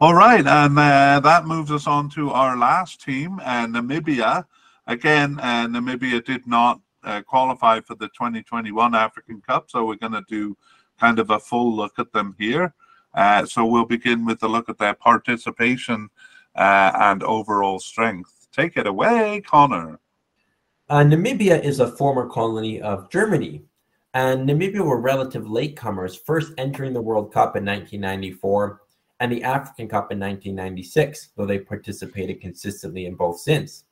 All right, and uh, that moves us on to our last team, uh, Namibia. Again, uh, Namibia did not uh, qualify for the 2021 African Cup, so we're going to do kind of a full look at them here. Uh, so we'll begin with a look at their participation uh, and overall strength. Take it away, Connor. Uh, Namibia is a former colony of Germany, and Namibia were relative latecomers, first entering the World Cup in 1994 and the African Cup in 1996, though they participated consistently in both since.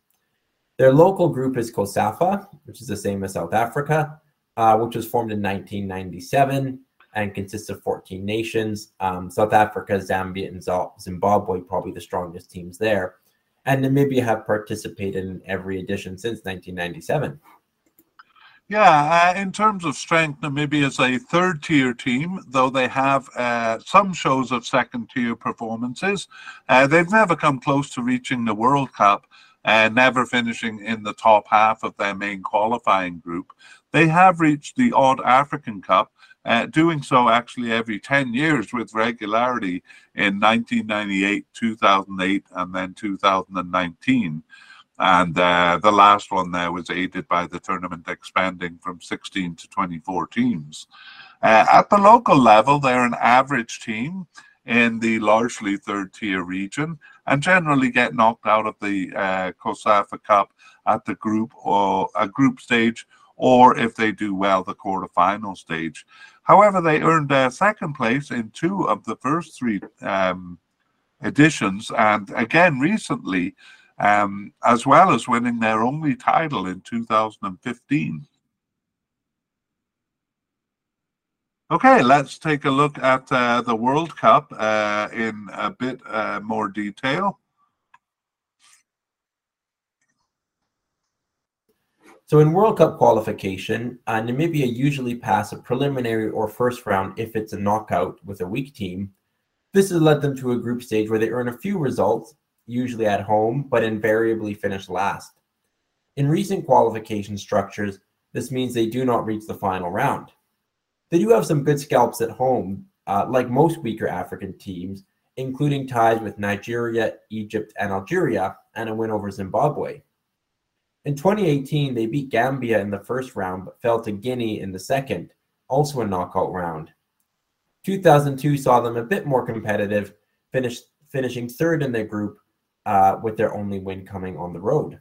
Their local group is COSAFA, which is the same as South Africa, uh, which was formed in 1997 and consists of 14 nations. Um, South Africa, Zambia, and Zimbabwe probably the strongest teams there. And Namibia have participated in every edition since 1997. Yeah, uh, in terms of strength, Namibia is a third tier team, though they have uh, some shows of second tier performances. Uh, they've never come close to reaching the World Cup and never finishing in the top half of their main qualifying group. They have reached the odd African Cup, uh, doing so actually every 10 years with regularity in 1998, 2008, and then 2019. And uh, the last one there was aided by the tournament expanding from 16 to 24 teams. Uh, at the local level, they're an average team in the largely third tier region and generally get knocked out of the uh, COSAFA Cup at the group or a group stage or if they do well, the quarterfinal stage. However, they earned uh, second place in two of the first three um, editions, and again recently, um, as well as winning their only title in 2015. Okay, let's take a look at uh, the World Cup uh, in a bit uh, more detail. So in World Cup qualification, uh, Namibia usually pass a preliminary or first round if it's a knockout with a weak team. This has led them to a group stage where they earn a few results, usually at home, but invariably finish last. In recent qualification structures, this means they do not reach the final round. They do have some good scalps at home, uh, like most weaker African teams, including ties with Nigeria, Egypt, and Algeria, and a win over Zimbabwe. In 2018, they beat Gambia in the first round but fell to Guinea in the second, also a knockout round. 2002 saw them a bit more competitive, finishing third in their group uh, with their only win coming on the road.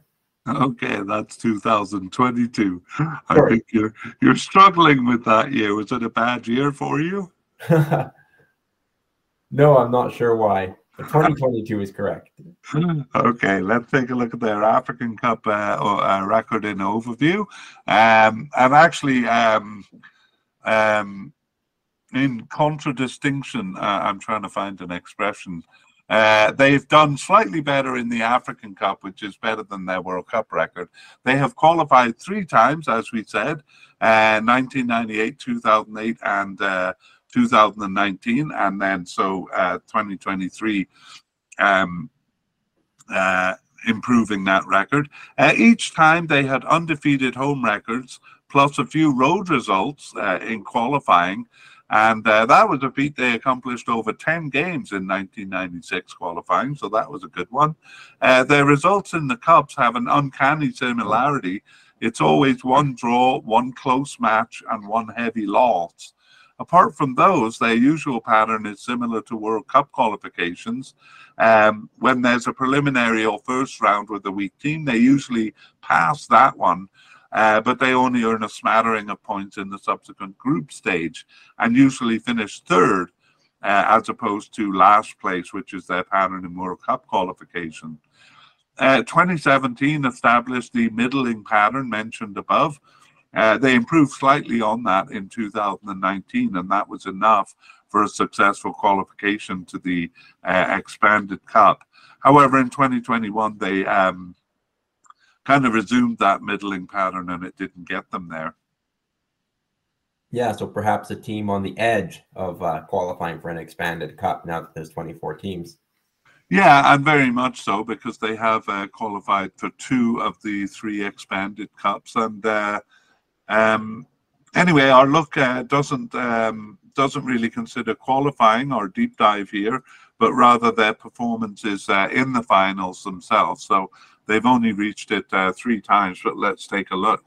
Okay, that's 2022. I think you're you're struggling with that year. Was it a bad year for you? no, I'm not sure why. 2022 is correct. Okay, let's take a look at their African Cup uh, uh, record in overview. Um, and actually, um, um, in contradistinction, uh, I'm trying to find an expression. Uh, they've done slightly better in the African Cup, which is better than their World Cup record. They have qualified three times, as we said, uh, 1998, 2008, and uh, 2019, and then so uh, 2023. Um, uh, improving that record. Each time they had undefeated home records plus a few road results in qualifying. And uh, that was a feat they accomplished over 10 games in 1996 qualifying, so that was a good one. Uh, their results in the Cups have an uncanny similarity. It's always one draw, one close match, and one heavy loss. Apart from those, their usual pattern is similar to World Cup qualifications. Um, when there's a preliminary or first round with a weak team, they usually pass that one, uh, but they only earn a smattering of points in the subsequent group stage and usually finish third uh, as opposed to last place, which is their pattern in World Cup qualification. Uh, 2017 established the middling pattern mentioned above, uh, they improved slightly on that in 2019, and that was enough for a successful qualification to the uh, expanded cup. However, in 2021, they um, kind of resumed that middling pattern, and it didn't get them there. Yeah, so perhaps a team on the edge of uh, qualifying for an expanded cup now that there's 24 teams. Yeah, and very much so because they have uh, qualified for two of the three expanded cups, and uh, um, anyway, our look uh, doesn't um, doesn't really consider qualifying or deep dive here, but rather their performances uh, in the finals themselves. So they've only reached it uh, three times, but let's take a look.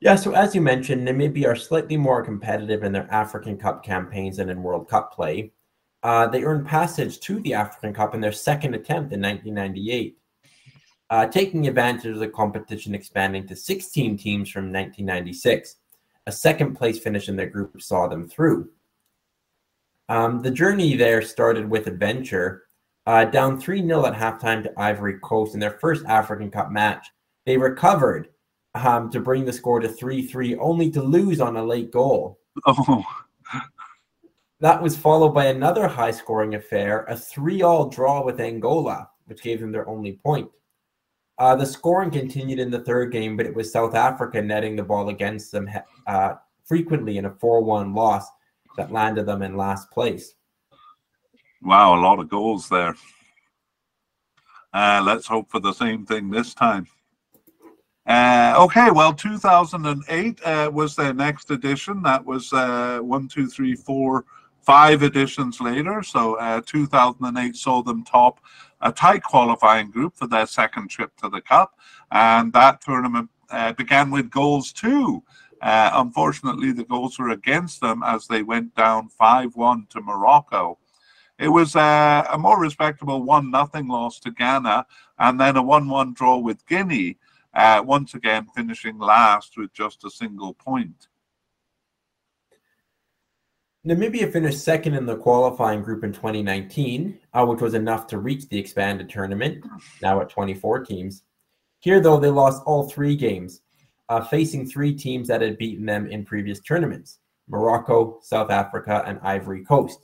Yeah, so as you mentioned, Namibia are slightly more competitive in their African Cup campaigns than in World Cup play. Uh, they earned passage to the African Cup in their second attempt in 1998 uh, taking advantage of the competition expanding to 16 teams from 1996. A second place finish in their group saw them through. Um, the journey there started with adventure. Uh, down 3 0 at halftime to Ivory Coast in their first African Cup match. They recovered um, to bring the score to 3 3, only to lose on a late goal. Oh. That was followed by another high scoring affair, a 3 all draw with Angola, which gave them their only point. Uh, the scoring continued in the third game, but it was South Africa netting the ball against them uh, frequently in a 4 1 loss that landed them in last place. Wow, a lot of goals there. Uh, let's hope for the same thing this time. Uh, okay, well, 2008 uh, was their next edition. That was uh, one, two, three, four, five editions later. So uh, 2008 saw them top a tight qualifying group for their second trip to the Cup. And that tournament uh, began with goals too. Uh, unfortunately, the goals were against them as they went down 5 1 to Morocco. It was uh, a more respectable 1 nothing loss to Ghana and then a 1 1 draw with Guinea, uh, once again finishing last with just a single point. Namibia finished second in the qualifying group in 2019, uh, which was enough to reach the expanded tournament, now at 24 teams. Here, though, they lost all three games, uh, facing three teams that had beaten them in previous tournaments Morocco, South Africa, and Ivory Coast.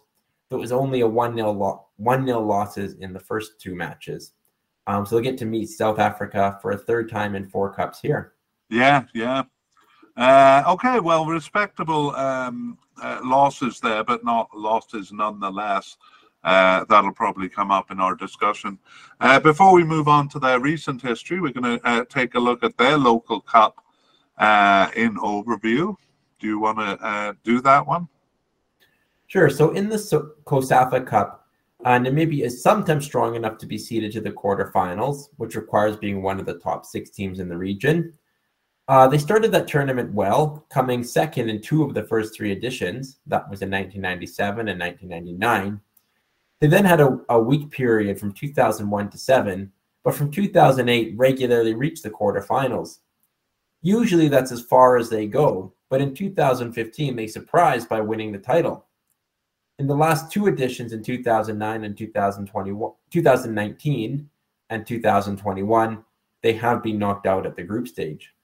It was only a 1 0 lo- one nil losses in the first two matches. Um, so they'll get to meet South Africa for a third time in four cups here. Yeah, yeah. Uh, okay, well, respectable um, uh, losses there, but not losses nonetheless. Uh, that'll probably come up in our discussion. Uh, before we move on to their recent history, we're going to uh, take a look at their local cup uh, in overview. Do you want to do that one? Sure. So in the COSAFA Cup, Namibia is sometimes strong enough to be seeded to the quarterfinals, which requires being one of the top six teams in the region. Uh, they started that tournament well, coming second in two of the first three editions. That was in 1997 and 1999. They then had a, a weak period from 2001 to 7, but from 2008 regularly reached the quarterfinals. Usually that's as far as they go, but in 2015 they surprised by winning the title. In the last two editions in 2009 and 2021, 2019 and 2021, they have been knocked out at the group stage.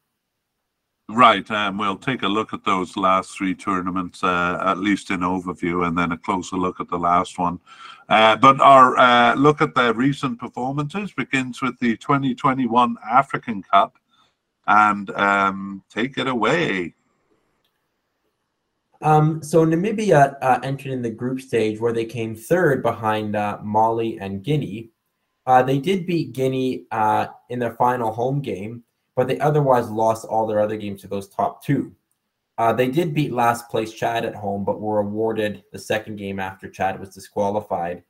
Right, um, we'll take a look at those last three tournaments, uh, at least in overview, and then a closer look at the last one. Uh, but our uh, look at their recent performances begins with the 2021 African Cup, and um, take it away. Um, so Namibia uh, entered in the group stage where they came third behind uh, Mali and Guinea. Uh, they did beat Guinea in their final home game but they otherwise lost all their other games to those top two. Uh, they did beat last place Chad at home, but were awarded the second game after Chad was disqualified.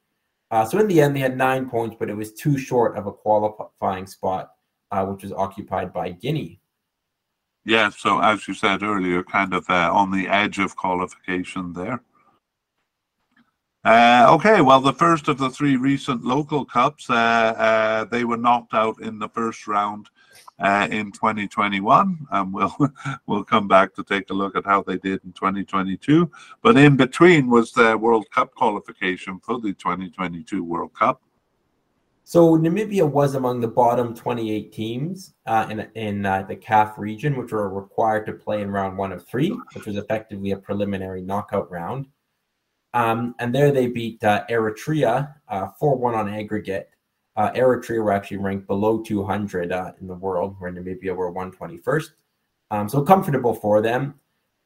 Uh, so in the end, they had nine points, but it was too short of a qualifying spot, uh, which was occupied by Guinea. Yeah, so as you said earlier, kind of uh, on the edge of qualification there. Uh, okay, well, the first of the three recent local cups, uh, uh, they were knocked out in the first round uh, in 2021, and we'll we'll come back to take a look at how they did in 2022. But in between was the World Cup qualification for the 2022 World Cup. So Namibia was among the bottom 28 teams uh, in in uh, the CAF region, which were required to play in round one of three, which was effectively a preliminary knockout round. Um, and there they beat uh, Eritrea uh, 4 1 on aggregate uh, Eritrea were actually ranked below 200 uh, in the world, where Namibia were 121st. Um, so comfortable for them.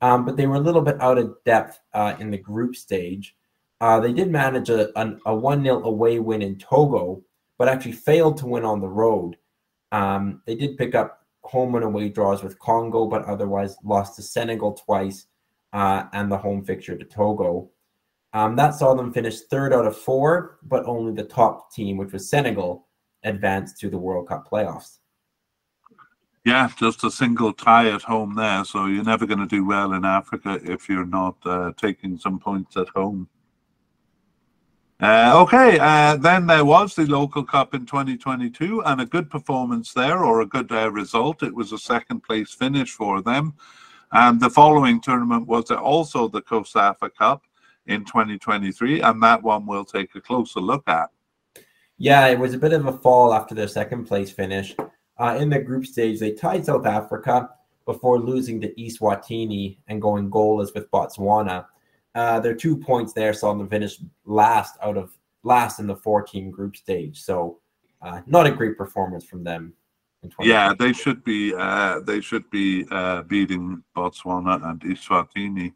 Um, but they were a little bit out of depth uh, in the group stage. Uh, they did manage a, a, 1 0 away win in Togo, but actually failed to win on the road. Um, they did pick up home and away draws with Congo, but otherwise lost to Senegal twice uh, and the home fixture to Togo. Um, that saw them finish third out of four, but only the top team, which was Senegal, advanced to the World Cup playoffs. Yeah, just a single tie at home there. So you're never going to do well in Africa if you're not uh, taking some points at home. Uh, okay, uh, then there was the local cup in 2022 and a good performance there or a good uh, result. It was a second place finish for them. And the following tournament was also the COSAFA Cup in 2023, and that one we'll take a closer look at. Yeah, it was a bit of a fall after their second place finish. Uh, in the group stage, they tied South Africa before losing to Eswatini and going goalless with Botswana. Uh, are two points there saw them finish last out of last in the 14 group stage. So, uh, not a great performance from them. Yeah, they should be. Uh, they should be uh, beating Botswana and Eswatini.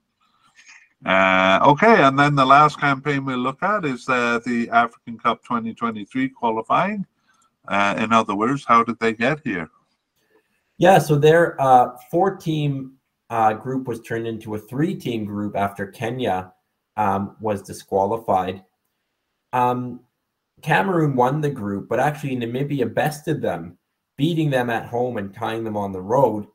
Uh, okay, and then the last campaign we'll look at is uh, the African Cup 2023 qualifying. Uh, in other words, how did they get here? Yeah, so their uh, four team uh, group was turned into a three team group after Kenya um, was disqualified. Um, Cameroon won the group, but actually Namibia bested them, beating them at home and tying them on the road,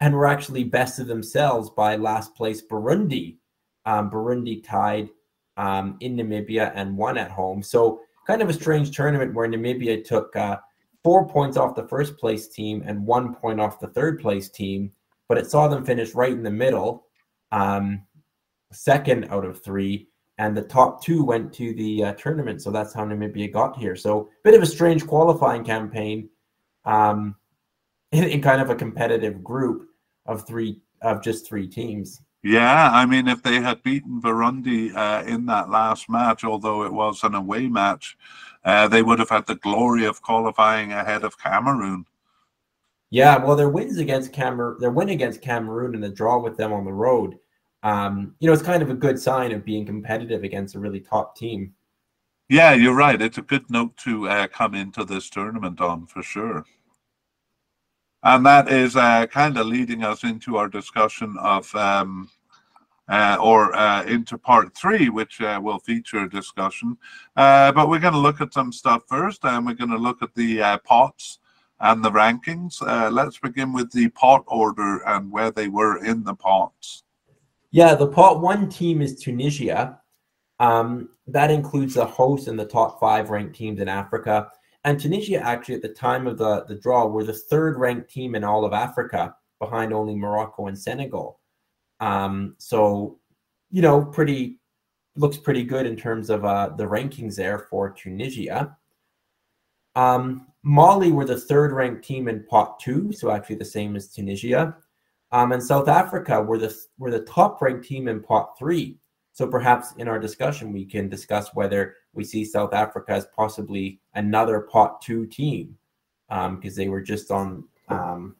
and were actually bested themselves by last place Burundi um, Burundi tied um, in Namibia and won at home. So kind of a strange tournament where Namibia took uh, four points off the first place team and one point off the third place team, but it saw them finish right in the middle, um, second out of three. And the top two went to the uh, tournament, so that's how Namibia got here. So, bit of a strange qualifying campaign, um, in, in kind of a competitive group of three of just three teams. Yeah, I mean, if they had beaten Burundi uh, in that last match, although it was an away match, uh, they would have had the glory of qualifying ahead of Cameroon. Yeah, well, their wins against Cameroon, their win against Cameroon, and the draw with them on the road, um, you know, it's kind of a good sign of being competitive against a really top team. Yeah, you're right. It's a good note to uh, come into this tournament on for sure. And that is uh, kind of leading us into our discussion of, um, uh, or uh, into part three, which uh, will feature a discussion. Uh, but we're going to look at some stuff first, and we're going to look at the pots and the rankings. let's begin with the pot order and where they were in the pots. Yeah, the pot one team is Tunisia. Um, that includes the host and the top five ranked teams in Africa. And Tunisia, actually, at the time of the, the draw, were the third ranked team in all of Africa, behind only Morocco and Senegal. Um, so, you know, pretty looks pretty good in terms of uh, the rankings there for Tunisia. Um, Mali were the third ranked team in pot two, so actually the same as Tunisia. Um, and South Africa were the were the top ranked team in pot three. So perhaps in our discussion we can discuss whether we see South Africa as possibly another pot two team because um, they were just on um,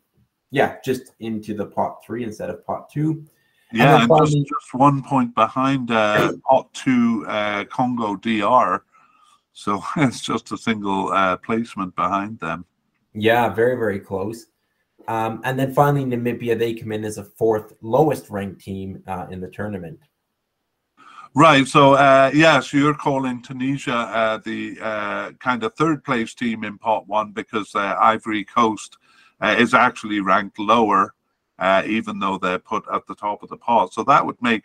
yeah just into the pot three instead of pot two. Yeah, and, and finally, just, just one point behind uh, pot two uh, Congo DR. So it's just a single uh, placement behind them. Yeah, very very close. Um, and then finally, Namibia, they come in as a fourth lowest ranked team uh, in the tournament. Right. So, uh, yes, you're calling Tunisia uh, the uh, kind of third place team in pot one because uh, Ivory Coast uh, is actually ranked lower, uh, even though they're put at the top of the pot. So that would make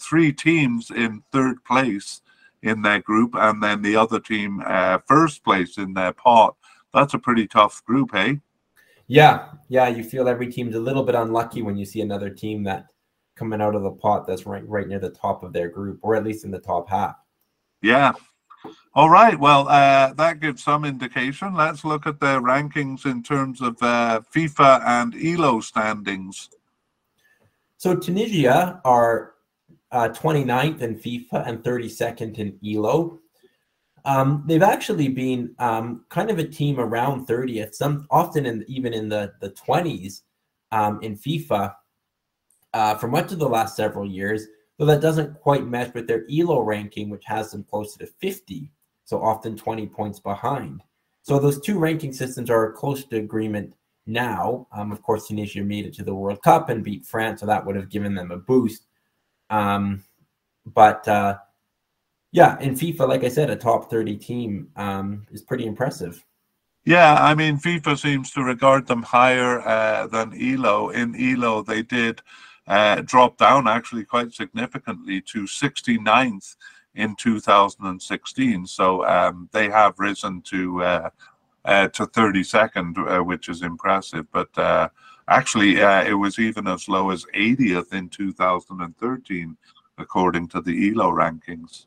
three teams in third place in their group, and then the other team first place in their pot. That's a pretty tough group, hey? Yeah, yeah, you feel every team's a little bit unlucky when you see another team that coming out of the pot that's right right near the top of their group, or at least in the top half. Yeah. All right. Well, uh, that gives some indication. Let's look at their rankings in terms of uh, FIFA and ELO standings. So Tunisia are uh, 29th in FIFA and 32nd in ELO. Um, they've actually been um, kind of a team around 30th, some often in even in the the 20s um, in FIFA uh, for much of the last several years. Though that doesn't quite match with their ELO ranking, which has them closer to 50, so often 20 points behind. So those two ranking systems are close to agreement now. Um, of course, Tunisia made it to the World Cup and beat France, so that would have given them a boost. Um, but uh, yeah, in FIFA, like I said, a top 30 team um, is pretty impressive. Yeah, I mean, FIFA seems to regard them higher uh, than ELO. In ELO, they did uh, drop down actually quite significantly to 69th in 2016. So um, they have risen to uh, uh, to 32nd, uh, which is impressive. But uh, actually, it was even as low as 80th in 2013, according to the ELO rankings.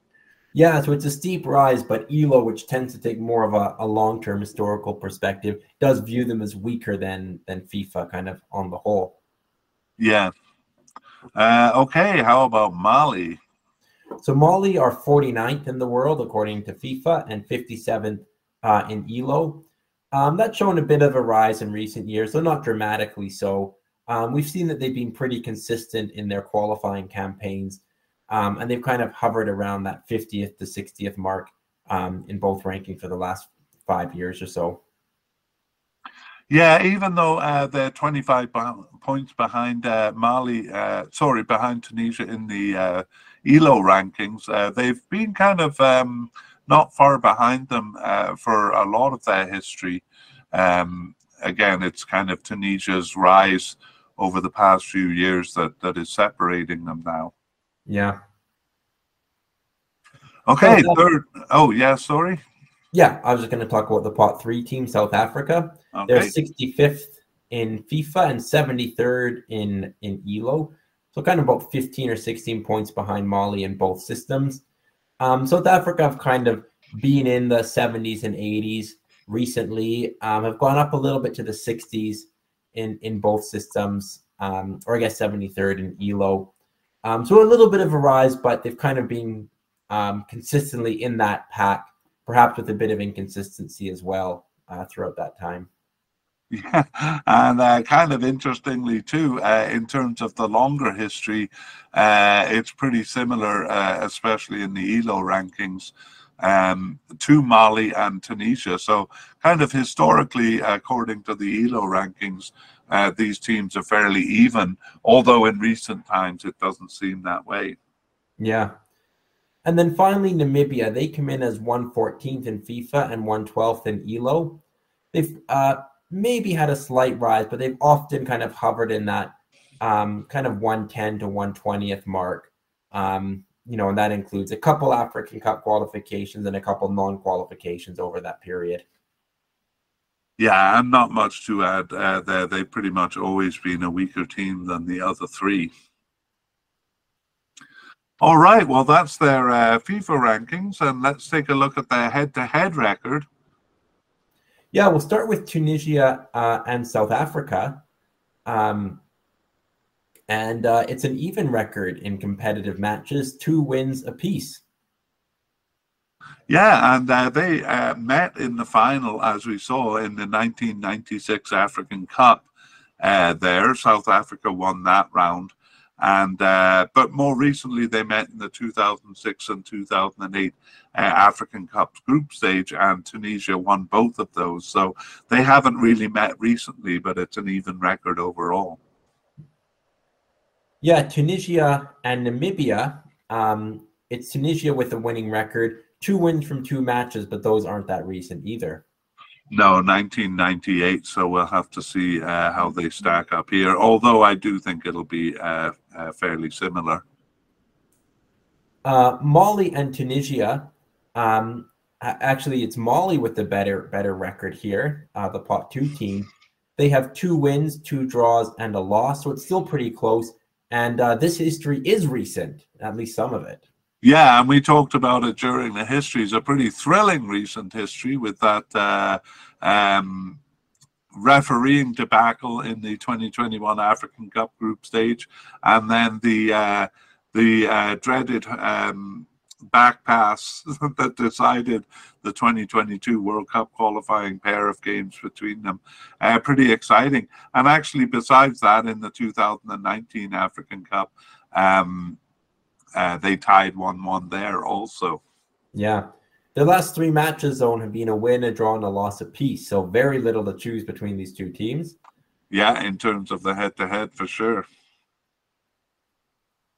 Yeah, so it's a steep rise, but ELO, which tends to take more of a, a long-term historical perspective, does view them as weaker than than FIFA, kind of on the whole. Yeah. Uh, okay, how about Mali? So Mali are 49th in the world according to FIFA and 57th uh, in ELO. Um, that's shown a bit of a rise in recent years, though not dramatically so. Um, we've seen that they've been pretty consistent in their qualifying campaigns um, and they've kind of hovered around that 50th to 60th mark um, in both ranking for the last five years or so. Yeah, even though uh, they're 25 points behind uh, Mali, uh, sorry, behind Tunisia in the uh, ELO rankings, uh, they've been kind of um, not far behind them uh, for a lot of their history. Um, again, it's kind of Tunisia's rise over the past few years that, that is separating them now. Yeah. Okay, third. Oh, yeah, sorry. Yeah, I was just going to talk about the pot three team, South Africa. Okay. They're 65th in FIFA and 73rd in, in ELO. So kind of about 15 or 16 points behind Mali in both systems. Um, South Africa have kind of been in the 70s and 80s recently, um, have gone up a little bit to the 60s in, in both systems, um, or I guess 73rd in ELO. Um, so a little bit of a rise, but they've kind of been um, consistently in that pack, perhaps with a bit of inconsistency as well uh, throughout that time. Yeah, and uh, kind of interestingly too, uh, in terms of the longer history, uh, it's pretty similar, uh, especially in the ELO rankings, um, to Mali and Tunisia. So, kind of historically, according to the ELO rankings, uh, these teams are fairly even, although in recent times it doesn't seem that way. Yeah. And then finally, Namibia, they come in as 114th in FIFA and 112th in ELO. They've uh, maybe had a slight rise, but they've often kind of hovered in that um, kind of 110 to 120th mark. Um, you know, and that includes a couple African Cup qualifications and a couple non qualifications over that period. Yeah, and not much to add uh, there. They've pretty much always been a weaker team than the other three. All right, well, that's their uh, FIFA rankings, and let's take a look at their head to head record. Yeah, we'll start with Tunisia uh, and South Africa. Um, And uh, it's an even record in competitive matches, two wins apiece. Yeah, and uh, they uh, met in the final, as we saw in the 1996 African Cup. Uh, there, South Africa won that round, and uh, but more recently they met in the 2006 and 2008 uh, African Cups group stage, and Tunisia won both of those. So they haven't really met recently, but it's an even record overall. Yeah, Tunisia and Namibia. Um, it's Tunisia with a winning record two wins from two matches, but those aren't that recent either. No, 1998. So we'll have to see uh, how they stack up here. Although I do think it'll be uh, uh, fairly similar. Uh, Mali and Tunisia. Um, actually, it's Mali with the better better record here. Uh, the pot two team. They have two wins, two draws, and a loss, so it's still pretty close. And uh, this history is recent, at least some of it. Yeah, and we talked about it during the history. It's a pretty thrilling recent history with that uh, um, refereeing debacle in the 2021 African Cup group stage, and then the uh, the uh, dreaded um, back pass that decided the 2022 World Cup qualifying pair of games between them. Uh, pretty exciting. And actually, besides that, in the 2019 African Cup. Um, uh, they tied 1 1 there also. Yeah. The last three matches, though, have been a win, a draw, and a loss apiece. So very little to choose between these two teams. Yeah, in terms of the head to head, for sure.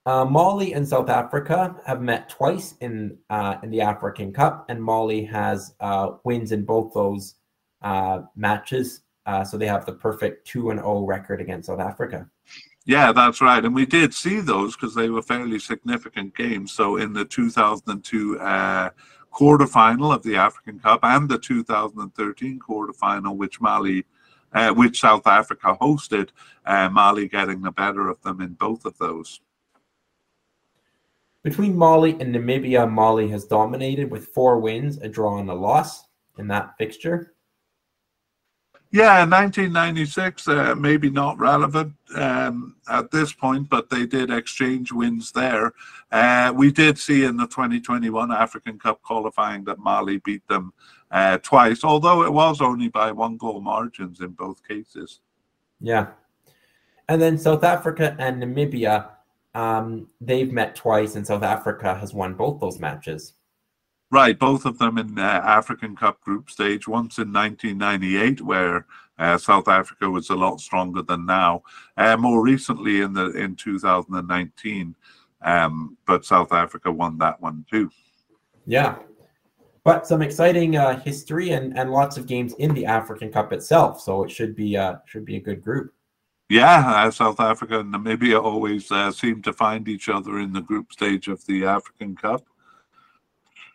Uh, Mali and South Africa have met twice in uh, in the African Cup, and Mali has uh, wins in both those uh, matches. Uh, so they have the perfect two and zero record against South Africa. Yeah, that's right. And we did see those because they were fairly significant games. So in the 2002 uh, quarterfinal of the African Cup and the 2013 quarterfinal, which Mali, uh, which South Africa hosted, uh, Mali getting the better of them in both of those. Between Mali and Namibia, Mali has dominated with four wins, a draw, and a loss in that fixture. Yeah, 1996, uh, maybe not relevant um, at this point, but they did exchange wins there. Uh, we did see in the 2021 African Cup qualifying that Mali beat them uh, twice, although it was only by one goal margins in both cases. Yeah. And then South Africa and Namibia, um, they've met twice, and South Africa has won both those matches. Right, both of them in uh, African Cup group stage. Once in 1998, where uh, South Africa was a lot stronger than now. Uh, more recently, in the in 2019, um, but South Africa won that one too. Yeah, but some exciting uh, history and, and lots of games in the African Cup itself. So it should be uh, should be a good group. Yeah, uh, South Africa and Namibia always uh, seem to find each other in the group stage of the African Cup.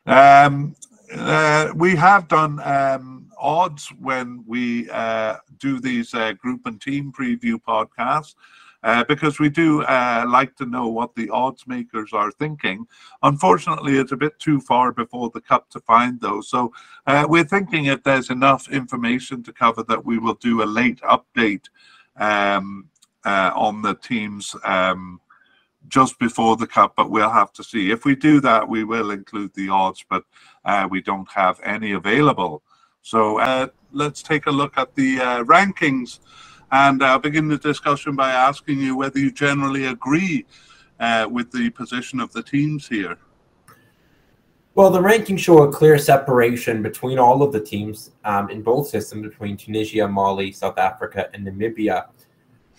Um, uh, we have done um, odds when we uh, do these uh, group and team preview podcasts. Uh, because we do uh, like to know what the odds makers are thinking. Unfortunately, it's a bit too far before the cup to find those. So uh, we're thinking if there's enough information to cover that we will do a late update um, on the teams. Um, just before the cup, but we'll have to see. If we do that, we will include the odds, but uh, we don't have any available. So uh, let's take a look at the uh, rankings. And I'll begin the discussion by asking you whether you generally agree uh, with the position of the teams here. Well, the rankings show a clear separation between all of the teams um, in both systems between Tunisia, Mali, South Africa, and Namibia.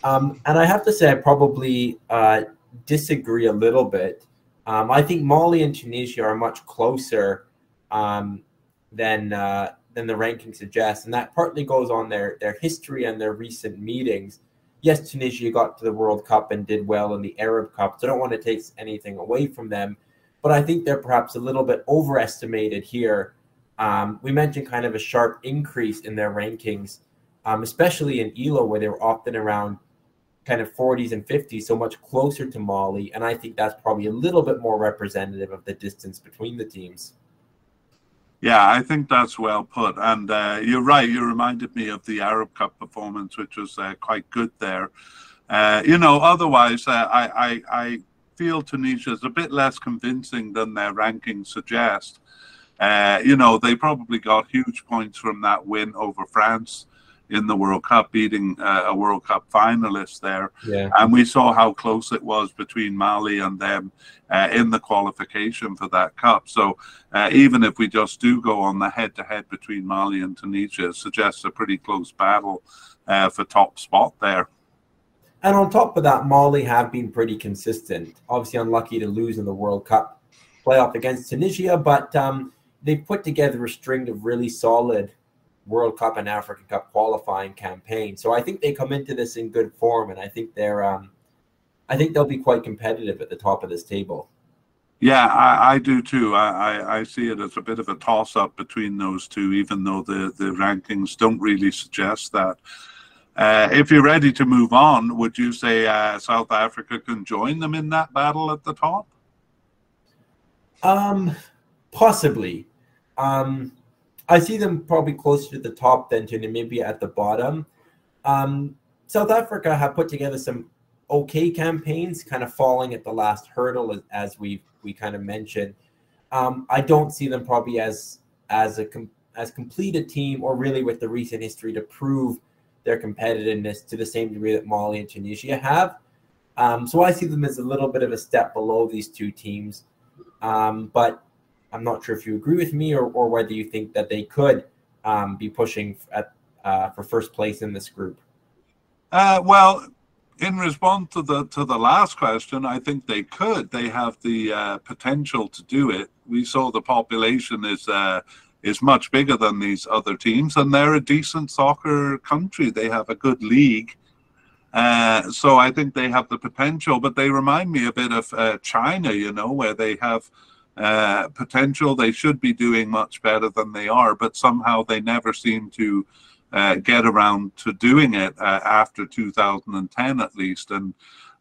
Um, and I have to say, I probably uh, disagree a little bit. Um, I think Mali and Tunisia are much closer um, than uh, than the ranking suggests, and that partly goes on their their history and their recent meetings. Yes, Tunisia got to the World Cup and did well in the Arab Cup, so I don't want to take anything away from them, but I think they're perhaps a little bit overestimated here. Um, we mentioned kind of a sharp increase in their rankings, um, especially in ELO, where they were often around kind of 40s and 50s, so much closer to Mali. And I think that's probably a little bit more representative of the distance between the teams. Yeah, I think that's well put. And uh, you're right. You reminded me of the Arab Cup performance, which was uh, quite good there. Uh, you know, otherwise, uh, I, I, I feel Tunisia is a bit less convincing than their rankings suggest. Uh, you know, they probably got huge points from that win over France in the World Cup, beating uh, a World Cup finalist there. Yeah. And we saw how close it was between Mali and them uh, in the qualification for that cup. So uh, even if we just do go on the head to head between Mali and Tunisia, it suggests a pretty close battle uh, for top spot there. And on top of that, Mali have been pretty consistent. Obviously, unlucky to lose in the World Cup playoff against Tunisia, but um, they've put together a string of really solid World Cup and African Cup qualifying campaign. So I think they come into this in good form, and I think they're, um, I think they'll be quite competitive at the top of this table. Yeah, I, I do too. I, I, I, see it as a bit of a toss up between those two, even though the, the rankings don't really suggest that. Uh, if you're ready to move on, would you say uh, South Africa can join them in that battle at the top? Um, possibly. Um, I see them probably closer to the top than to Namibia at the bottom. Um, South Africa have put together some okay campaigns, kind of falling at the last hurdle, as, as we we kind of mentioned. Um, I don't see them probably as as a com- as complete a team, or really with the recent history to prove their competitiveness to the same degree that Mali and Tunisia have. Um, so I see them as a little bit of a step below these two teams. Um, but I'm not sure if you agree with me or, or whether you think that they could um, be pushing at, uh, for first place in this group. Uh, well, in response to the to the last question, I think they could. They have the uh, potential to do it. We saw the population is uh, is much bigger than these other teams, and they're a decent soccer country. They have a good league. Uh, so I think they have the potential, but they remind me a bit of uh, China, you know, where they have uh, potential. They should be doing much better than they are, but somehow they never seem to uh, get around to doing it uh, after 2010 at least. And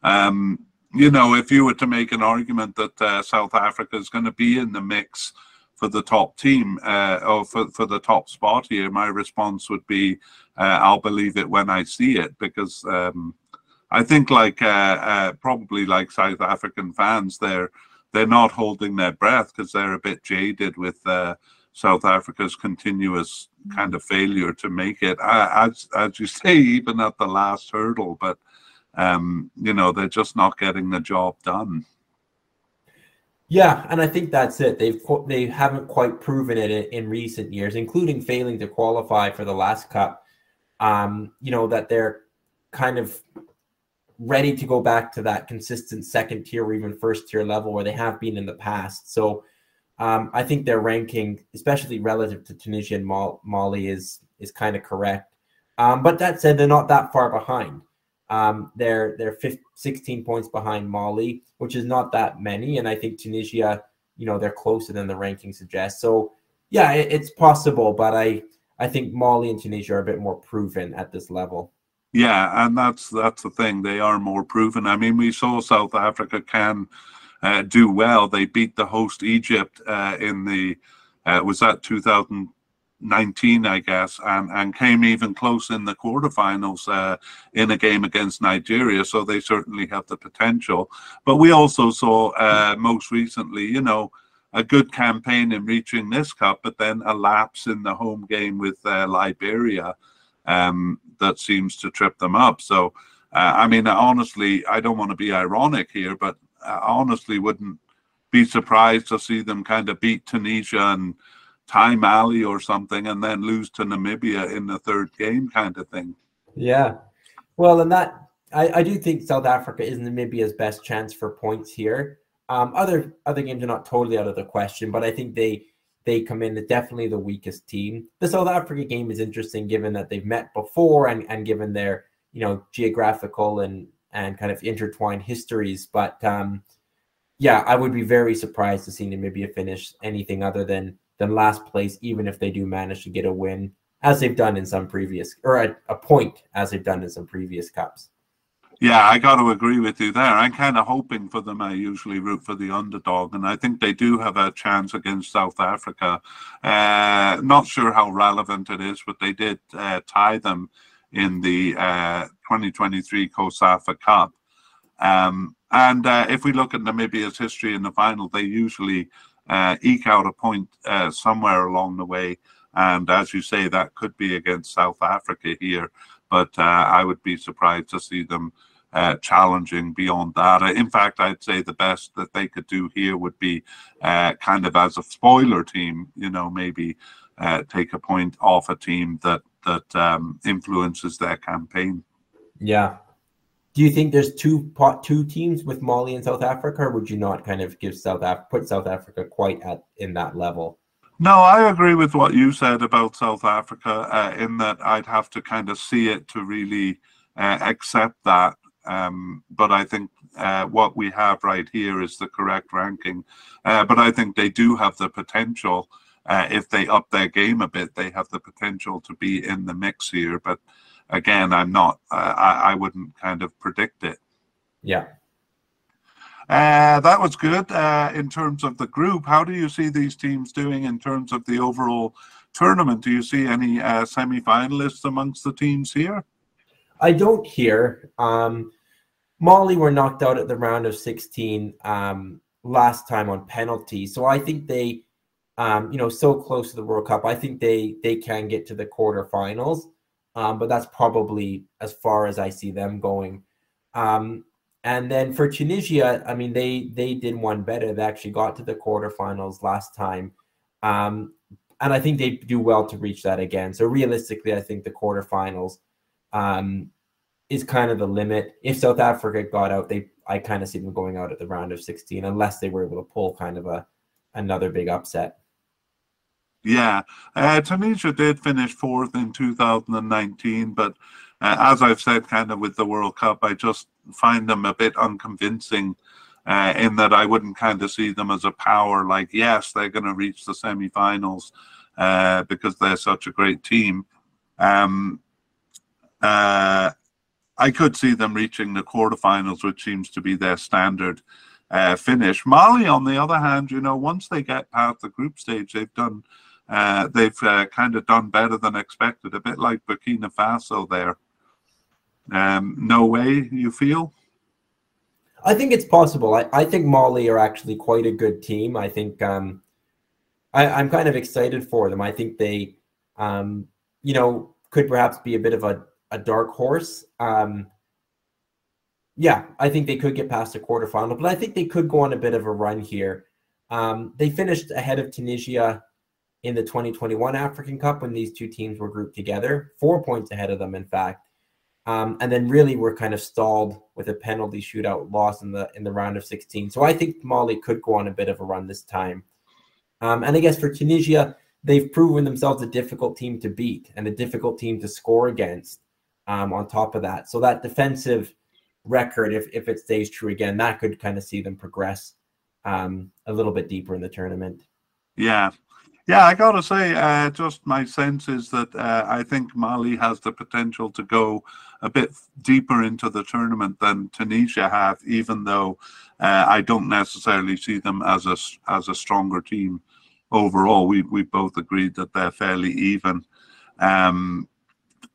um, you know, if you were to make an argument that uh, South Africa is going to be in the mix for the top team uh, or for, for the top spot here, my response would be, I'll believe it when I see it because um, I think like probably like South African fans, they're they're not holding their breath because they're a bit jaded with uh, South Africa's continuous kind of failure to make it, as as you say, even at the last hurdle. But um, you know, they're just not getting the job done. Yeah, and I think that's it. They've they haven't quite proven it in, in recent years, including failing to qualify for the last cup. Um, you know that they're kind of ready to go back to that consistent second tier or even first tier level where they have been in the past. So um, I think their ranking, especially relative to Tunisia and Mali, is is kind of correct. Um, but that said, they're not that far behind. Um, they're they're 15, 16 points behind Mali, which is not that many, and I think Tunisia, you know, they're closer than the ranking suggests. So yeah, it, it's possible, but I I think Mali and Tunisia are a bit more proven at this level. Yeah, and that's that's the thing. They are more proven. I mean, we saw South Africa can uh, do well. They beat the host Egypt uh, in the uh, was that 2019, I guess, and and came even close in the quarterfinals uh, in a game against Nigeria. So they certainly have the potential. But we also saw uh, most recently, you know. A good campaign in reaching this cup, but then a lapse in the home game with uh, Liberia. Um, that seems to trip them up. So, uh, I mean, honestly, I don't want to be ironic here, but I honestly wouldn't be surprised to see them kind of beat Tunisia and tie Mali or something and then lose to Namibia in the third game kind of thing. Yeah. Well, and that, I, I do think South Africa is Namibia's best chance for points here. Um, other other games are not totally out of the question, but I think they they come in definitely the weakest team. The South Africa game is interesting given that they've met before and, and given their you know geographical and and kind of intertwined histories. But um, yeah, I would be very surprised to see Namibia finish anything other than than last place, even if they do manage to get a win, as they've done in some previous or a, a point as they've done in some previous cups. Yeah, I got to agree with you there. I'm kind of hoping for them. I usually root for the underdog, and I think they do have a chance against South Africa. Uh, not sure how relevant it is, but they did uh, tie them in the uh, 2023 COSAFA Cup. Um, and uh, if we look at Namibia's history in the final, they usually uh, eke out a point uh, somewhere along the way. And as you say, that could be against South Africa here. But uh, I would be surprised to see them uh, challenging beyond that. In fact, I'd say the best that they could do here would be uh, kind of as a spoiler team, you know, maybe take a point off a team that that um, influences their campaign. Yeah, do you think there's two pot two teams with Mali and South Africa, or would you not kind of give South Af- put South Africa quite at in that level? No, I agree with what you said about South Africa. Uh, in that I'd have to kind of see it to really uh, accept that. Um, but I think uh, what we have right here is the correct ranking. Uh, but I think they do have the potential. Uh, if they up their game a bit, they have the potential to be in the mix here. But again, I'm not. I, I wouldn't kind of predict it. Yeah. Uh, that was good uh, in terms of the group. How do you see these teams doing in terms of the overall tournament? Do you see any uh, semi-finalists amongst the teams here? I don't hear. Um, Mali were knocked out at the round of 16 um, last time on penalty, so I think they, um, you know, so close to the World Cup. I think they they can get to the quarterfinals um, but that's probably as far as I see them going. Um, and then for Tunisia, I mean, they they did one better. They actually got to the quarterfinals last time, um, and I think they do well to reach that again. So realistically, I think the quarterfinals um, is kind of the limit. If South Africa got out, they I kind of see them going out at the round of 16, unless they were able to pull kind of a another big upset. Yeah, uh, Tunisia did finish fourth in 2019, but uh, as I've said, kind of with the World Cup, I just find them a bit unconvincing uh, in that I wouldn't kind of see them as a power. Like, yes, they're going to reach the semi-finals uh, because they're such a great team. Um, uh, I could see them reaching the quarterfinals, which seems to be their standard uh, finish. Mali, on the other hand, you know, once they get past the group stage, they've done uh, they've uh, kind of done better than expected, a bit like Burkina Faso there. Um, no way, you feel? I think it's possible. I, I think Mali are actually quite a good team. I think um, I, I'm kind of excited for them. I think they, um, you know, could perhaps be a bit of a, a dark horse. Um, yeah, I think they could get past the quarterfinal, but I think they could go on a bit of a run here. Um, they finished ahead of Tunisia in the 2021 African Cup when these two teams were grouped together, four points ahead of them, in fact. Um, and then really were kind of stalled with a penalty shootout loss in the in the round of 16. So I think Mali could go on a bit of a run this time. Um, and I guess for Tunisia, they've proven themselves a difficult team to beat and a difficult team to score against. Um, on top of that, so that defensive record, if if it stays true again, that could kind of see them progress um, a little bit deeper in the tournament. Yeah, yeah, I gotta say, uh, just my sense is that uh, I think Mali has the potential to go a bit deeper into the tournament than Tunisia have, even though uh, I don't necessarily see them as a as a stronger team overall. We we both agreed that they're fairly even. Um,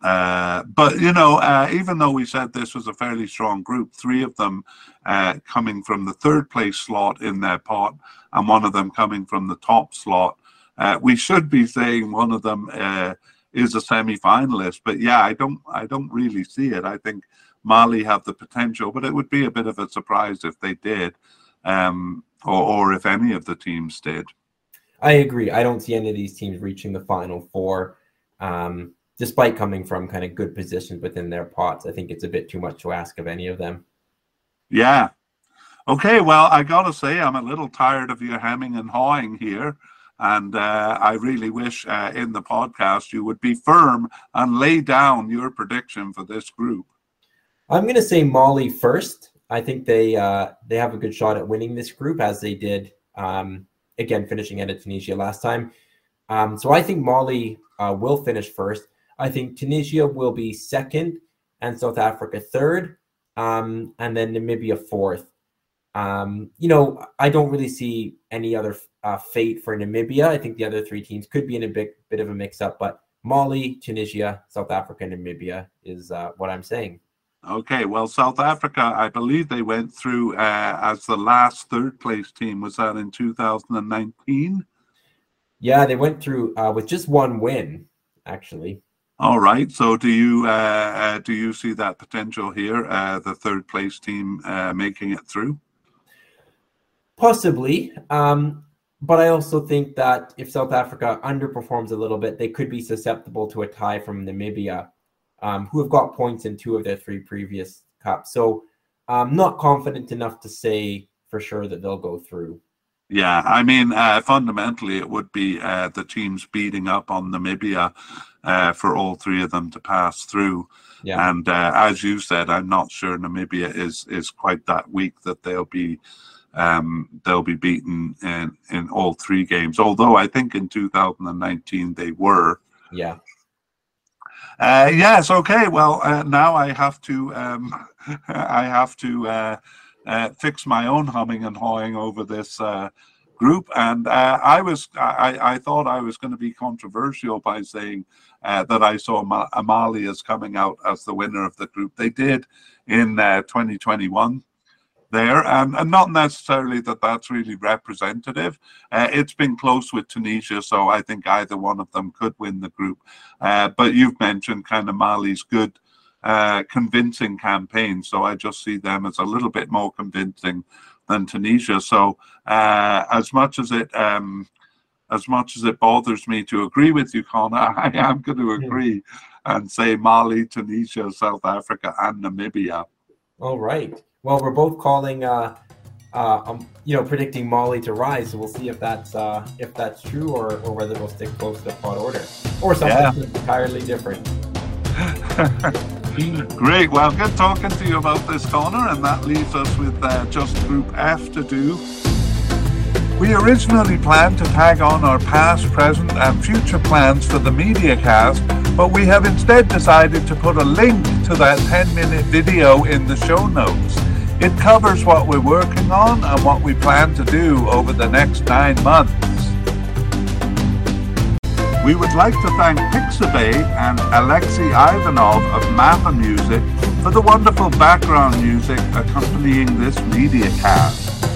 uh, but you know, uh, even though we said this was a fairly strong group, three of them uh, coming from the third place slot in their pot, and one of them coming from the top slot uh, we should be saying one of them uh, is a semi-finalist, but yeah, I don't, I don't really see it. I think Mali have the potential, but it would be a bit of a surprise if they did, um, or, or if any of the teams did. I agree. I don't see any of these teams reaching the final four, um, despite coming from kind of good positions within their pots. I think it's a bit too much to ask of any of them. Yeah. Okay. Well, I gotta say, I'm a little tired of you hemming and hawing here. And uh, I really wish uh, in the podcast you would be firm and lay down your prediction for this group. I'm going to say Mali first. I think they uh, they have a good shot at winning this group as they did um, again finishing at Tunisia last time. Um, so I think Mali uh, will finish first. I think Tunisia will be second and South Africa third, um, and then Namibia fourth. Um, you know, I don't really see any other uh, fate for Namibia. I think the other three teams could be in a big bit of a mix up, but Mali, Tunisia, South Africa, and Namibia is uh, what I'm saying. Okay, well, South Africa, I believe they went through uh, as the last third place team. Was that in 2019? Yeah, they went through uh, with just one win, actually. All right. So, do you uh, uh do you see that potential here? Uh, the third place team uh, making it through? Possibly. Um, but I also think that if South Africa underperforms a little bit, they could be susceptible to a tie from Namibia, um, who have got points in two of their three previous cups. So I'm not confident enough to say for sure that they'll go through. Yeah, I mean, uh, fundamentally, it would be uh, the teams beating up on Namibia uh, for all three of them to pass through. Yeah. And uh, as you said, I'm not sure Namibia is is quite that weak that they'll be um, they'll be beaten in, in all three games. Although I think in 2019 they were. Yeah. Uh, yes. Okay. Well, uh, now I have to. Um, I have to uh, uh, fix my own humming and hawing over this uh, group, and uh, I was. I, I thought I was going to be controversial by saying that I saw Mali as coming out as the winner of the group. They did in 2021 there, and, and not necessarily that that's really representative. Uh, it's been close with Tunisia, so I think either one of them could win the group. Uh, but you've mentioned kind of Mali's good, uh, convincing campaign, so I just see them as a little bit more convincing than Tunisia. So uh, as much as it um, as much as it bothers me to agree with you, Connor, I am going to agree and say Mali, Tunisia, South Africa, and Namibia. All right. Well, we're both calling, uh, uh, um, you know, predicting Mali to rise. So we'll see if that's uh, if that's true, or, or whether we'll stick close to the pot order, or something yeah. entirely different. Great. Well, good talking to you about this, Connor, and that leaves us with uh, just Group F to do. We originally planned to tag on our past, present, and future plans for the media cast, but we have instead decided to put a link to that 10 minute video in the show notes. It covers what we're working on and what we plan to do over the next nine months. We would like to thank Pixabay and Alexei Ivanov of Mappa Music for the wonderful background music accompanying this media cast.